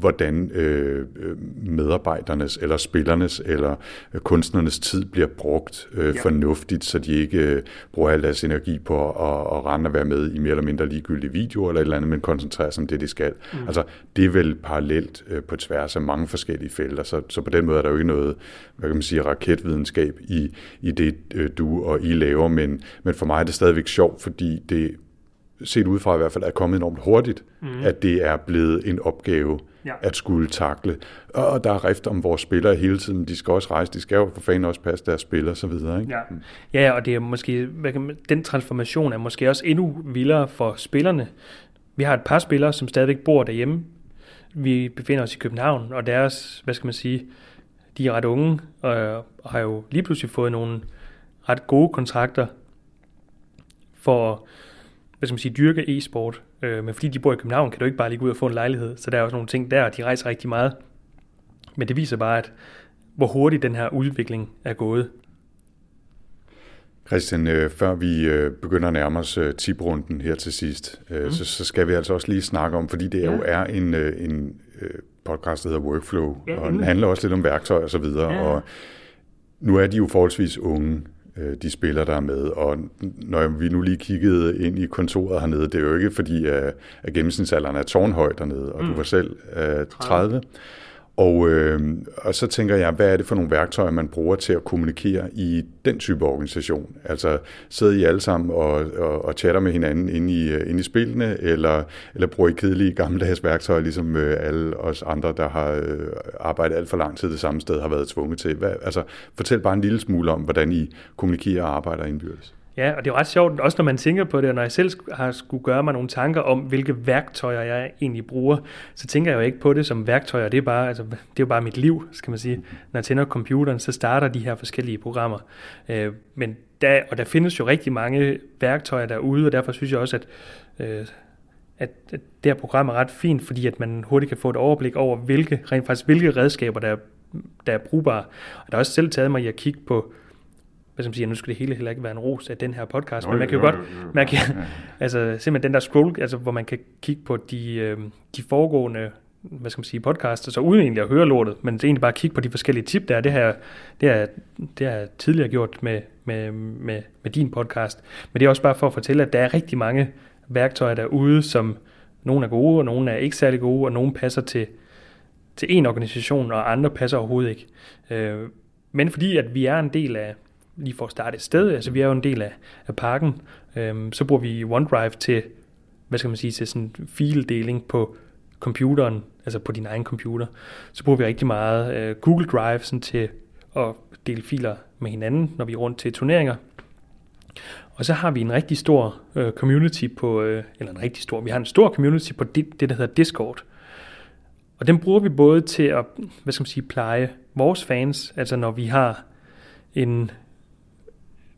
hvordan øh, medarbejdernes eller spillernes eller øh, kunstnernes tid bliver brugt øh, ja. fornuftigt, så de ikke øh, bruger al deres energi på at, at rende og være med i mere eller mindre ligegyldige videoer eller et eller andet, men koncentrerer sig om det, de skal. Mm. Altså, det er vel parallelt øh, på tværs af mange forskellige felter, så, så på den måde er der jo ikke noget, hvad kan man sige, raketvidenskab i, i det, øh, du og I laver, men, men for mig er det stadigvæk sjovt, fordi det set udefra i hvert fald, er kommet enormt hurtigt, mm. at det er blevet en opgave ja. at skulle takle. Og der er rift om vores spillere hele tiden. De skal også rejse, de skal jo for fanden også passe deres spil og så videre. Ikke? Ja. ja, og det er måske, den transformation er måske også endnu vildere for spillerne. Vi har et par spillere, som stadigvæk bor derhjemme. Vi befinder os i København, og deres, hvad skal man sige, de er ret unge, og har jo lige pludselig fået nogle ret gode kontrakter for hvad skal man sige, dyrke e-sport. Øh, men fordi de bor i København, kan du ikke bare lige gå ud og få en lejlighed. Så der er også nogle ting der, og de rejser rigtig meget. Men det viser bare, at hvor hurtigt den her udvikling er gået. Christian, øh, før vi øh, begynder at nærme os øh, tip-runden her til sidst, mm. så, så skal vi altså også lige snakke om, fordi det ja. jo er en, en podcast, der hedder Workflow, ja, og den handler også lidt om værktøj og så videre, ja. og nu er de jo forholdsvis unge, de spillere, der er med. Og når vi nu lige kiggede ind i kontoret hernede, det er jo ikke fordi, at, gennemsnitsalderen er tårnhøj dernede, og mm. du var selv uh, 30. 30. Og, øh, og så tænker jeg, hvad er det for nogle værktøjer, man bruger til at kommunikere i den type organisation? Altså sidder I alle sammen og, og, og chatter med hinanden inde i, øh, inde i spillene, eller, eller bruger I kedelige gammeldags værktøjer, ligesom øh, alle os andre, der har øh, arbejdet alt for lang tid det samme sted, har været tvunget til? Hvad, altså, fortæl bare en lille smule om, hvordan I kommunikerer og arbejder indbyrdes. Ja, og det er jo ret sjovt, også når man tænker på det, og når jeg selv har skulle gøre mig nogle tanker om, hvilke værktøjer jeg egentlig bruger, så tænker jeg jo ikke på det som værktøjer, det er, bare, altså, det er jo bare mit liv, skal man sige. Når jeg tænder computeren, så starter de her forskellige programmer. Øh, men der, og der findes jo rigtig mange værktøjer derude, og derfor synes jeg også, at, øh, at, at det her program er ret fint, fordi at man hurtigt kan få et overblik over, hvilke, rent faktisk, hvilke redskaber, der er, der er brugbare. Og der er også selv taget mig i at kigge på hvad skal man sige, nu skal det hele heller ikke være en ros af den her podcast, jo, men man kan jo, jo godt, man kan, [laughs] altså simpelthen den der scroll, altså hvor man kan kigge på de, øh, de foregående hvad skal man sige, podcasts, så uden egentlig at høre lortet, men egentlig bare kigge på de forskellige tip der, det har, det har, det har jeg tidligere gjort med, med, med, med din podcast, men det er også bare for at fortælle, at der er rigtig mange værktøjer derude, som nogle er gode, og nogle er ikke særlig gode, og nogle passer til, til en organisation, og andre passer overhovedet ikke. Øh, men fordi at vi er en del af, lige for at starte et sted, altså vi er jo en del af, af parken, øhm, så bruger vi OneDrive til, hvad skal man sige, til sådan fildeling på computeren, altså på din egen computer. Så bruger vi rigtig meget øh, Google Drive sådan til at dele filer med hinanden, når vi er rundt til turneringer. Og så har vi en rigtig stor øh, community på, øh, eller en rigtig stor, vi har en stor community på det, det, der hedder Discord. Og den bruger vi både til at, hvad skal man sige, pleje vores fans, altså når vi har en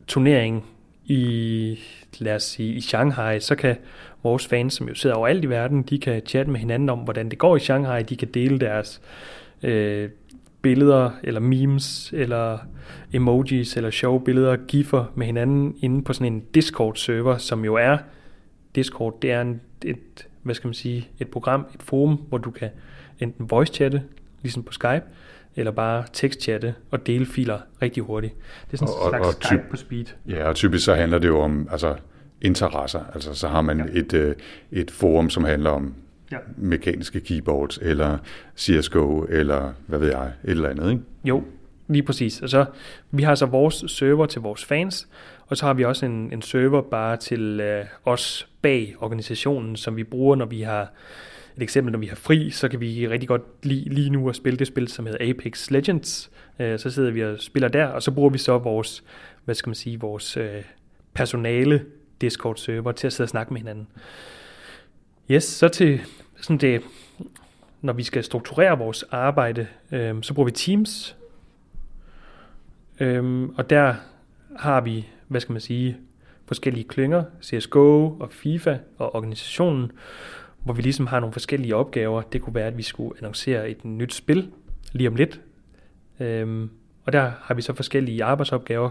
turnering i, lad os sige, i Shanghai, så kan vores fans, som jo sidder overalt i verden, de kan chatte med hinanden om, hvordan det går i Shanghai. De kan dele deres øh, billeder, eller memes, eller emojis, eller sjove billeder, giffer med hinanden inde på sådan en Discord-server, som jo er, Discord, det er en, et, hvad skal man sige, et program, et forum, hvor du kan enten voice-chatte, ligesom på Skype, eller bare tekstchatte og dele filer rigtig hurtigt. Det er sådan og, en slags og, og Skype på speed. Ja, og typisk så handler det jo om altså, interesser. Altså så har man ja. et, øh, et forum, som handler om ja. mekaniske keyboards, eller CSGO, eller hvad ved jeg, et eller andet, ikke? Jo, lige præcis. Altså, vi har så vores server til vores fans, og så har vi også en, en server bare til øh, os bag organisationen, som vi bruger, når vi har et eksempel, når vi har fri, så kan vi rigtig godt lide lige nu at spille det spil, som hedder Apex Legends. Øh, så sidder vi og spiller der, og så bruger vi så vores, hvad skal man sige, vores øh, personale Discord-server til at sidde og snakke med hinanden. Yes, så til sådan det, når vi skal strukturere vores arbejde, øh, så bruger vi Teams. Øh, og der har vi, hvad skal man sige, forskellige klynger, CSGO og FIFA og organisationen, hvor vi ligesom har nogle forskellige opgaver. Det kunne være, at vi skulle annoncere et nyt spil lige om lidt. Øhm, og der har vi så forskellige arbejdsopgaver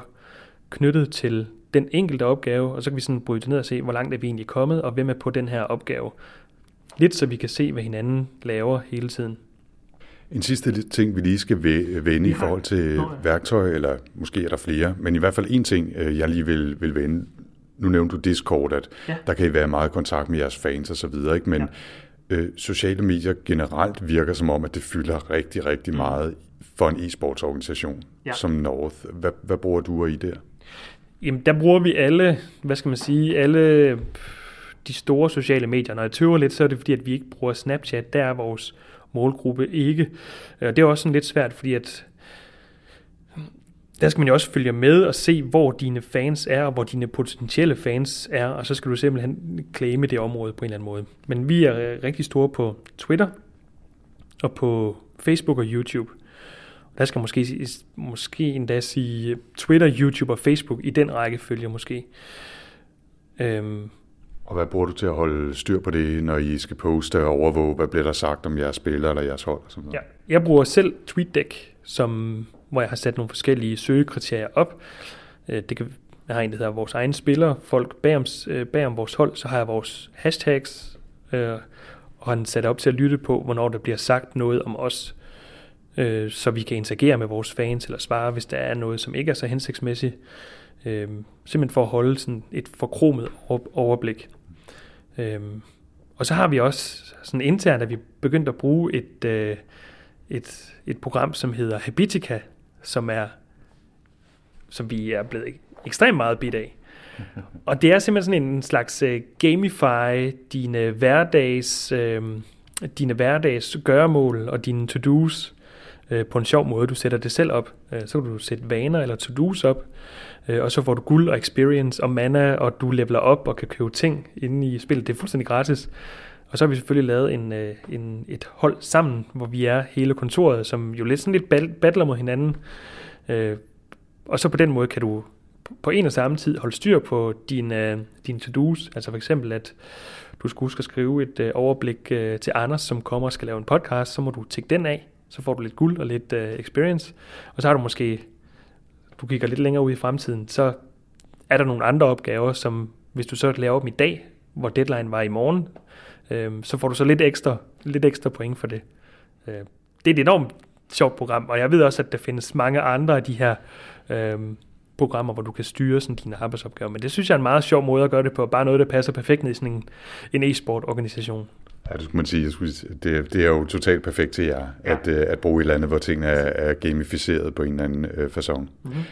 knyttet til den enkelte opgave, og så kan vi sådan bryde det ned og se, hvor langt er vi egentlig kommet, og hvem er på den her opgave. lidt så vi kan se, hvad hinanden laver hele tiden. En sidste ting, vi lige skal vende i forhold til værktøj, eller måske er der flere, men i hvert fald en ting, øh, jeg lige vil, vil vende. Nu nævnte du Discord, at ja. der kan I være meget kontakt med jeres fans og så videre, ikke? men ja. øh, sociale medier generelt virker som om, at det fylder rigtig, rigtig mm. meget for en e-sportsorganisation ja. som North. Hvad, hvad bruger du i der? Jamen, der bruger vi alle, hvad skal man sige, alle de store sociale medier. Når jeg tøver lidt, så er det fordi, at vi ikke bruger Snapchat. Der er vores målgruppe ikke. Det er også sådan lidt svært, fordi at der skal man jo også følge med og se, hvor dine fans er, og hvor dine potentielle fans er, og så skal du simpelthen claime det område på en eller anden måde. Men vi er rigtig store på Twitter, og på Facebook og YouTube. Der skal måske, måske endda sige Twitter, YouTube og Facebook i den rækkefølge måske. Øhm, og hvad bruger du til at holde styr på det, når I skal poste og overvåge, hvad bliver der sagt om jeres spillere eller jeres hold? Og sådan noget? Ja, jeg bruger selv TweetDeck, som, hvor jeg har sat nogle forskellige søgekriterier op. Øh, det kan, jeg har en, der hedder vores egne spillere, folk bag om, øh, bag om vores hold, så har jeg vores hashtags, øh, og han sat op til at lytte på, hvornår der bliver sagt noget om os, øh, så vi kan interagere med vores fans eller svare, hvis der er noget, som ikke er så hensigtsmæssigt. Øh, simpelthen for at holde sådan et forkromet overblik. Øhm, og så har vi også sådan internt, at vi begyndt at bruge et, øh, et, et program, som hedder Habitica, som er som vi er blevet ekstremt meget bidt af. Og det er simpelthen sådan en slags uh, gamify dine hverdags, uh, dine hverdags gøremål og dine to-dos uh, på en sjov måde. Du sætter det selv op. Uh, så kan du sætte vaner eller to-dos op, øh, og så får du guld og experience og mana, og du leveler op og kan købe ting inde i spillet. Det er fuldstændig gratis. Og så har vi selvfølgelig lavet en, øh, en, et hold sammen, hvor vi er hele kontoret, som jo lidt sådan lidt battler mod hinanden. Øh, og så på den måde kan du på en og samme tid holde styr på dine, øh, dine to-dos. Altså for eksempel, at du skal huske at skrive et øh, overblik øh, til Anders, som kommer og skal lave en podcast, så må du tjekke den af. Så får du lidt guld og lidt øh, experience. Og så har du måske du kigger lidt længere ud i fremtiden, så er der nogle andre opgaver, som hvis du så laver dem i dag, hvor deadline var i morgen, øh, så får du så lidt ekstra, lidt ekstra point for det. Øh, det er et enormt sjovt program, og jeg ved også, at der findes mange andre af de her øh, programmer, hvor du kan styre sådan dine arbejdsopgaver. Men det synes jeg er en meget sjov måde at gøre det på, bare noget, der passer perfekt ned i sådan en, en e-sport-organisation. Ja, det skulle man sige. Det, det er jo totalt perfekt til jer, ja. at, øh, at bruge i landet, hvor tingene er, er gamificeret på en eller anden øh, façon. Mm-hmm.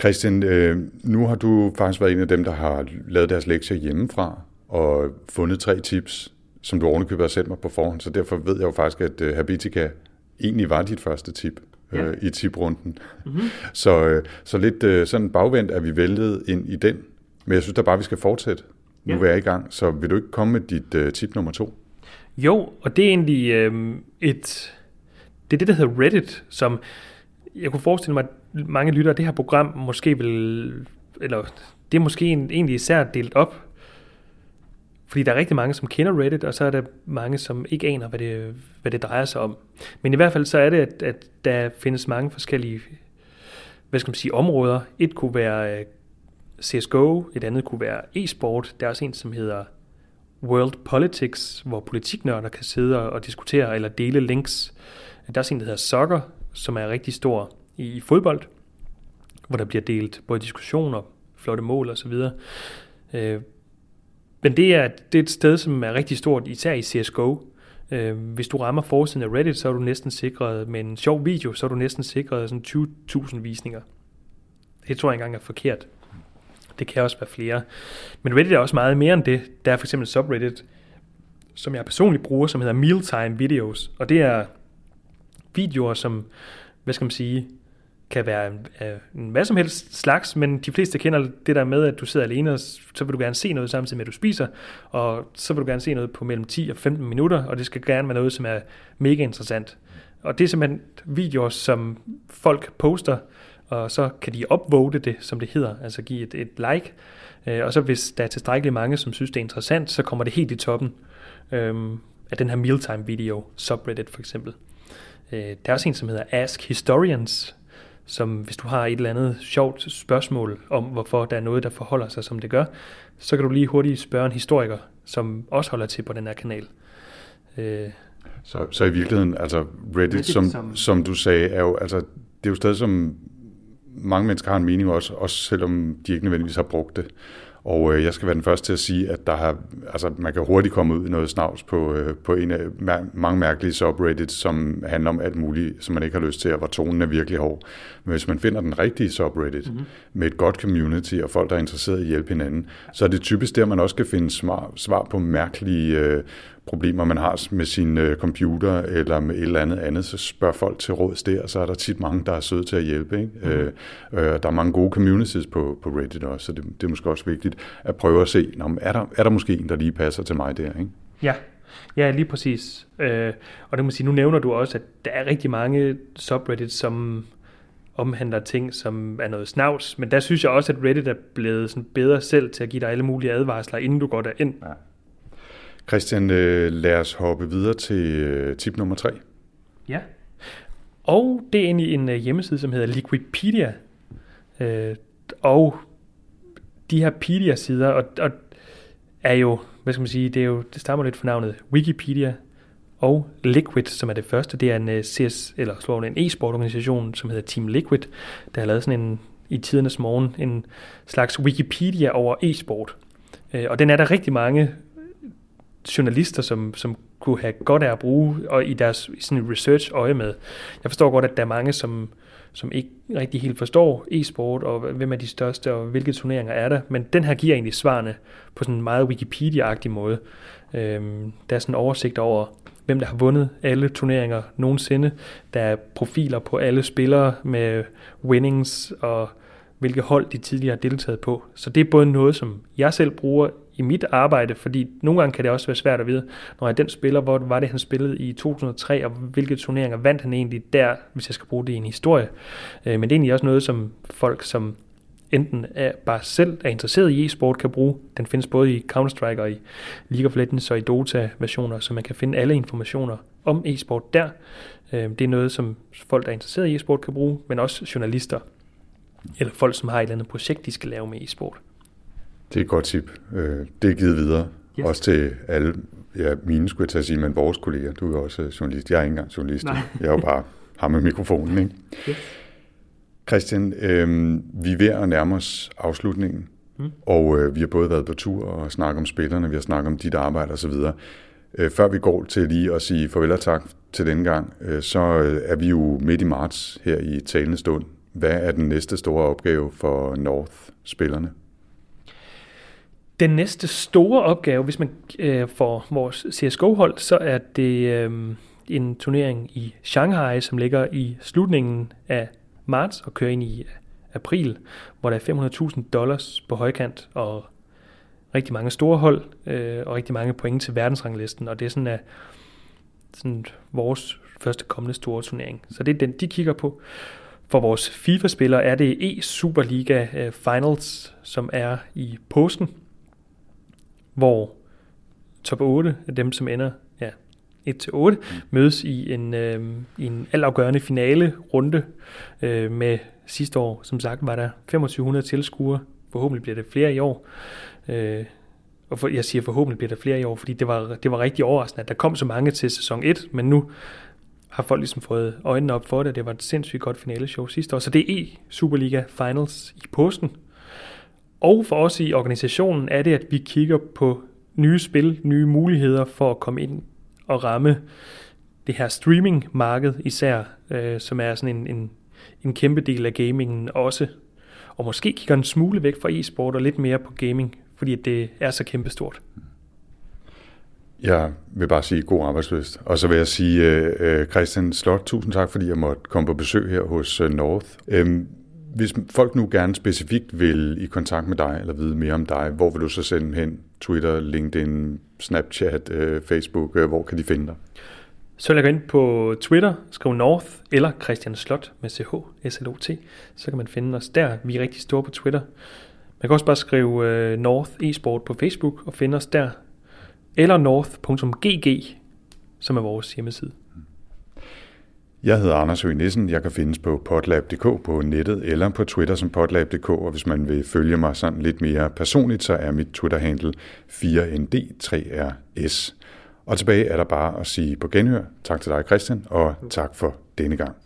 Christian, øh, nu har du faktisk været en af dem, der har lavet deres lektier hjemmefra og fundet tre tips, som du ovenikøbet har sendt mig på forhånd, så derfor ved jeg jo faktisk, at øh, Habitica egentlig var dit første tip øh, ja. i tiprunden. Mm-hmm. [laughs] Så, øh, så lidt øh, sådan bagvendt er vi væltet ind i den, men jeg synes da bare, vi skal fortsætte nu ja. er i gang. Så vil du ikke komme med dit uh, tip nummer to? Jo, og det er egentlig øh, et... Det er det, der hedder Reddit, som jeg kunne forestille mig, at mange lyttere af det her program måske vil... Eller det er måske en, egentlig især delt op. Fordi der er rigtig mange, som kender Reddit, og så er der mange, som ikke aner, hvad det, hvad det drejer sig om. Men i hvert fald så er det, at, at der findes mange forskellige hvad skal man sige, områder. Et kunne være øh, CSGO, et andet kunne være e-sport. Der er også en, som hedder World Politics, hvor politiknørder kan sidde og diskutere eller dele links. Der er også en, der hedder Soccer, som er rigtig stor i fodbold, hvor der bliver delt både diskussioner, flotte mål osv. Øh, men det er, det er et sted, som er rigtig stort, især i CSGO. Øh, hvis du rammer forsiden af Reddit, så er du næsten sikret med en sjov video, så er du næsten sikret sådan 20.000 visninger. Det tror jeg engang er forkert. Det kan også være flere. Men Reddit er også meget mere end det. Der er for eksempel subreddit, som jeg personligt bruger, som hedder Mealtime Videos. Og det er videoer, som, hvad skal man sige, kan være en, øh, en hvad som helst slags, men de fleste kender det der med, at du sidder alene, og så vil du gerne se noget samtidig med, at du spiser, og så vil du gerne se noget på mellem 10 og 15 minutter, og det skal gerne være noget, som er mega interessant. Og det er simpelthen videoer, som folk poster, og så kan de upvote det, som det hedder, altså give et, et like, øh, og så hvis der er tilstrækkeligt mange, som synes, det er interessant, så kommer det helt i toppen øh, af den her mealtime video, subreddit for eksempel. Øh, der er også en, som hedder Ask Historians, som hvis du har et eller andet sjovt spørgsmål om, hvorfor der er noget, der forholder sig, som det gør, så kan du lige hurtigt spørge en historiker, som også holder til på den her kanal. Øh. Så, så i virkeligheden, altså Reddit, Reddit som, som, som du sagde, er jo, altså, det er jo stadig som mange mennesker har en mening også, også selvom de ikke nødvendigvis har brugt det. Og øh, jeg skal være den første til at sige, at der har, altså, man kan hurtigt komme ud i noget snavs på, øh, på en af mær- mange mærkelige subreddits, som handler om alt muligt, som man ikke har lyst til, og hvor tonen er virkelig hård. Men hvis man finder den rigtige subreddit, mm-hmm. med et godt community og folk, der er interesseret i at hjælpe hinanden, så er det typisk der, man også kan finde svar, svar på mærkelige øh, problemer, man har med sin øh, computer eller med et eller andet andet, så spørger folk til råds der, og så er der tit mange, der er søde til at hjælpe. Ikke? Mm. Øh, øh, der er mange gode communities på, på Reddit også, så det, det er måske også vigtigt at prøve at se, om er der, er der måske en, der lige passer til mig der? Ikke? Ja, Ja, lige præcis. Øh, og det må sige, nu nævner du også, at der er rigtig mange subreddits, som omhandler ting, som er noget snavs, men der synes jeg også, at Reddit er blevet sådan bedre selv til at give dig alle mulige advarsler, inden du går derind. Ja. Christian, øh, lad os hoppe videre til øh, tip nummer tre. Ja, og det er egentlig en øh, hjemmeside, som hedder Liquipedia. Og de her Pedia-sider, og, og er jo, hvad skal man sige, det, er jo, det stammer lidt fra navnet Wikipedia, og Liquid, som er det første, det er en CS, eller slår en e-sport organisation, som hedder Team Liquid, der har lavet sådan en, i tidernes morgen, en slags Wikipedia over e-sport. Og den er der rigtig mange journalister, som, som kunne have godt af at bruge, og i deres sådan research øje med. Jeg forstår godt, at der er mange, som, som ikke rigtig helt forstår e-sport, og hvem er de største, og hvilke turneringer er der, men den her giver egentlig svarene på sådan en meget Wikipedia-agtig måde. Øhm, der er sådan en oversigt over, hvem der har vundet alle turneringer nogensinde. Der er profiler på alle spillere med winnings, og hvilke hold de tidligere har deltaget på. Så det er både noget, som jeg selv bruger i mit arbejde, fordi nogle gange kan det også være svært at vide, når jeg den spiller, hvor var det, han spillede i 2003, og hvilke turneringer vandt han egentlig der, hvis jeg skal bruge det i en historie. Øh, men det er egentlig også noget, som folk, som enten er bare selv er interesseret i e-sport, kan bruge. Den findes både i Counter-Strike og i League of Legends og i Dota-versioner, så man kan finde alle informationer om e-sport der. Øh, det er noget, som folk, der er interesseret i e-sport, kan bruge, men også journalister eller folk, som har et eller andet projekt, de skal lave med e-sport. Det er et godt tip. Øh, det er givet videre. Yes. Også til alle, ja, mine skulle jeg tage at sige, men vores kolleger. Du er også journalist. Jeg er ikke engang journalist. Nej. Jeg er jo bare ham med mikrofonen. Ikke? Yes. Christian, øh, vi er ved at nærme os afslutningen. Mm. Og øh, vi har både været på tur og snakket om spillerne, vi har snakket om dit arbejde osv. Øh, før vi går til lige at sige farvel og tak til denne gang, øh, så øh, er vi jo midt i marts her i talende stund. Hvad er den næste store opgave for North-spillerne? Den næste store opgave, hvis man øh, får vores CSGO-hold, så er det øh, en turnering i Shanghai, som ligger i slutningen af marts og kører ind i øh, april, hvor der er 500.000 dollars på højkant og rigtig mange store hold øh, og rigtig mange point til verdensranglisten, og det er sådan, at sådan vores første kommende store turnering. Så det er den, de kigger på. For vores FIFA-spillere er det E-Superliga øh, Finals, som er i påsken, hvor top 8 af dem, som ender ja, 1-8, mm. mødes i en, øh, i en altafgørende finale runde øh, med sidste år, som sagt, var der 2500 tilskuere. Forhåbentlig bliver det flere i år. Øh, og for, jeg siger forhåbentlig bliver der flere i år, fordi det var, det var rigtig overraskende, at der kom så mange til sæson 1, men nu har folk ligesom fået øjnene op for det. Det var et sindssygt godt finaleshow sidste år. Så det er E-Superliga Finals i påsken. Og for os i organisationen er det, at vi kigger på nye spil, nye muligheder for at komme ind og ramme det her streaming-marked især, øh, som er sådan en, en, en kæmpe del af gamingen også. Og måske kigger en smule væk fra e-sport og lidt mere på gaming, fordi det er så kæmpestort. Jeg vil bare sige god arbejdsløst. Og så vil jeg sige, øh, øh, Christian Slot, tusind tak, fordi jeg måtte komme på besøg her hos øh, North. Øhm, hvis folk nu gerne specifikt vil i kontakt med dig, eller vide mere om dig, hvor vil du så sende dem hen? Twitter, LinkedIn, Snapchat, øh, Facebook, øh, hvor kan de finde dig? Så vil jeg gå ind på Twitter, skrive North eller Christian Slot med CH, S-L-O-T. Så kan man finde os der. Vi er rigtig store på Twitter. Man kan også bare skrive øh, North e-sport på Facebook og finde os der eller north.gg, som er vores hjemmeside. Jeg hedder Anders Høgh Nissen. Jeg kan findes på potlab.dk på nettet eller på Twitter som potlab.dk, og hvis man vil følge mig sådan lidt mere personligt, så er mit Twitter-handle 4nd3rs. Og tilbage er der bare at sige på genhør. Tak til dig, Christian, og tak for denne gang.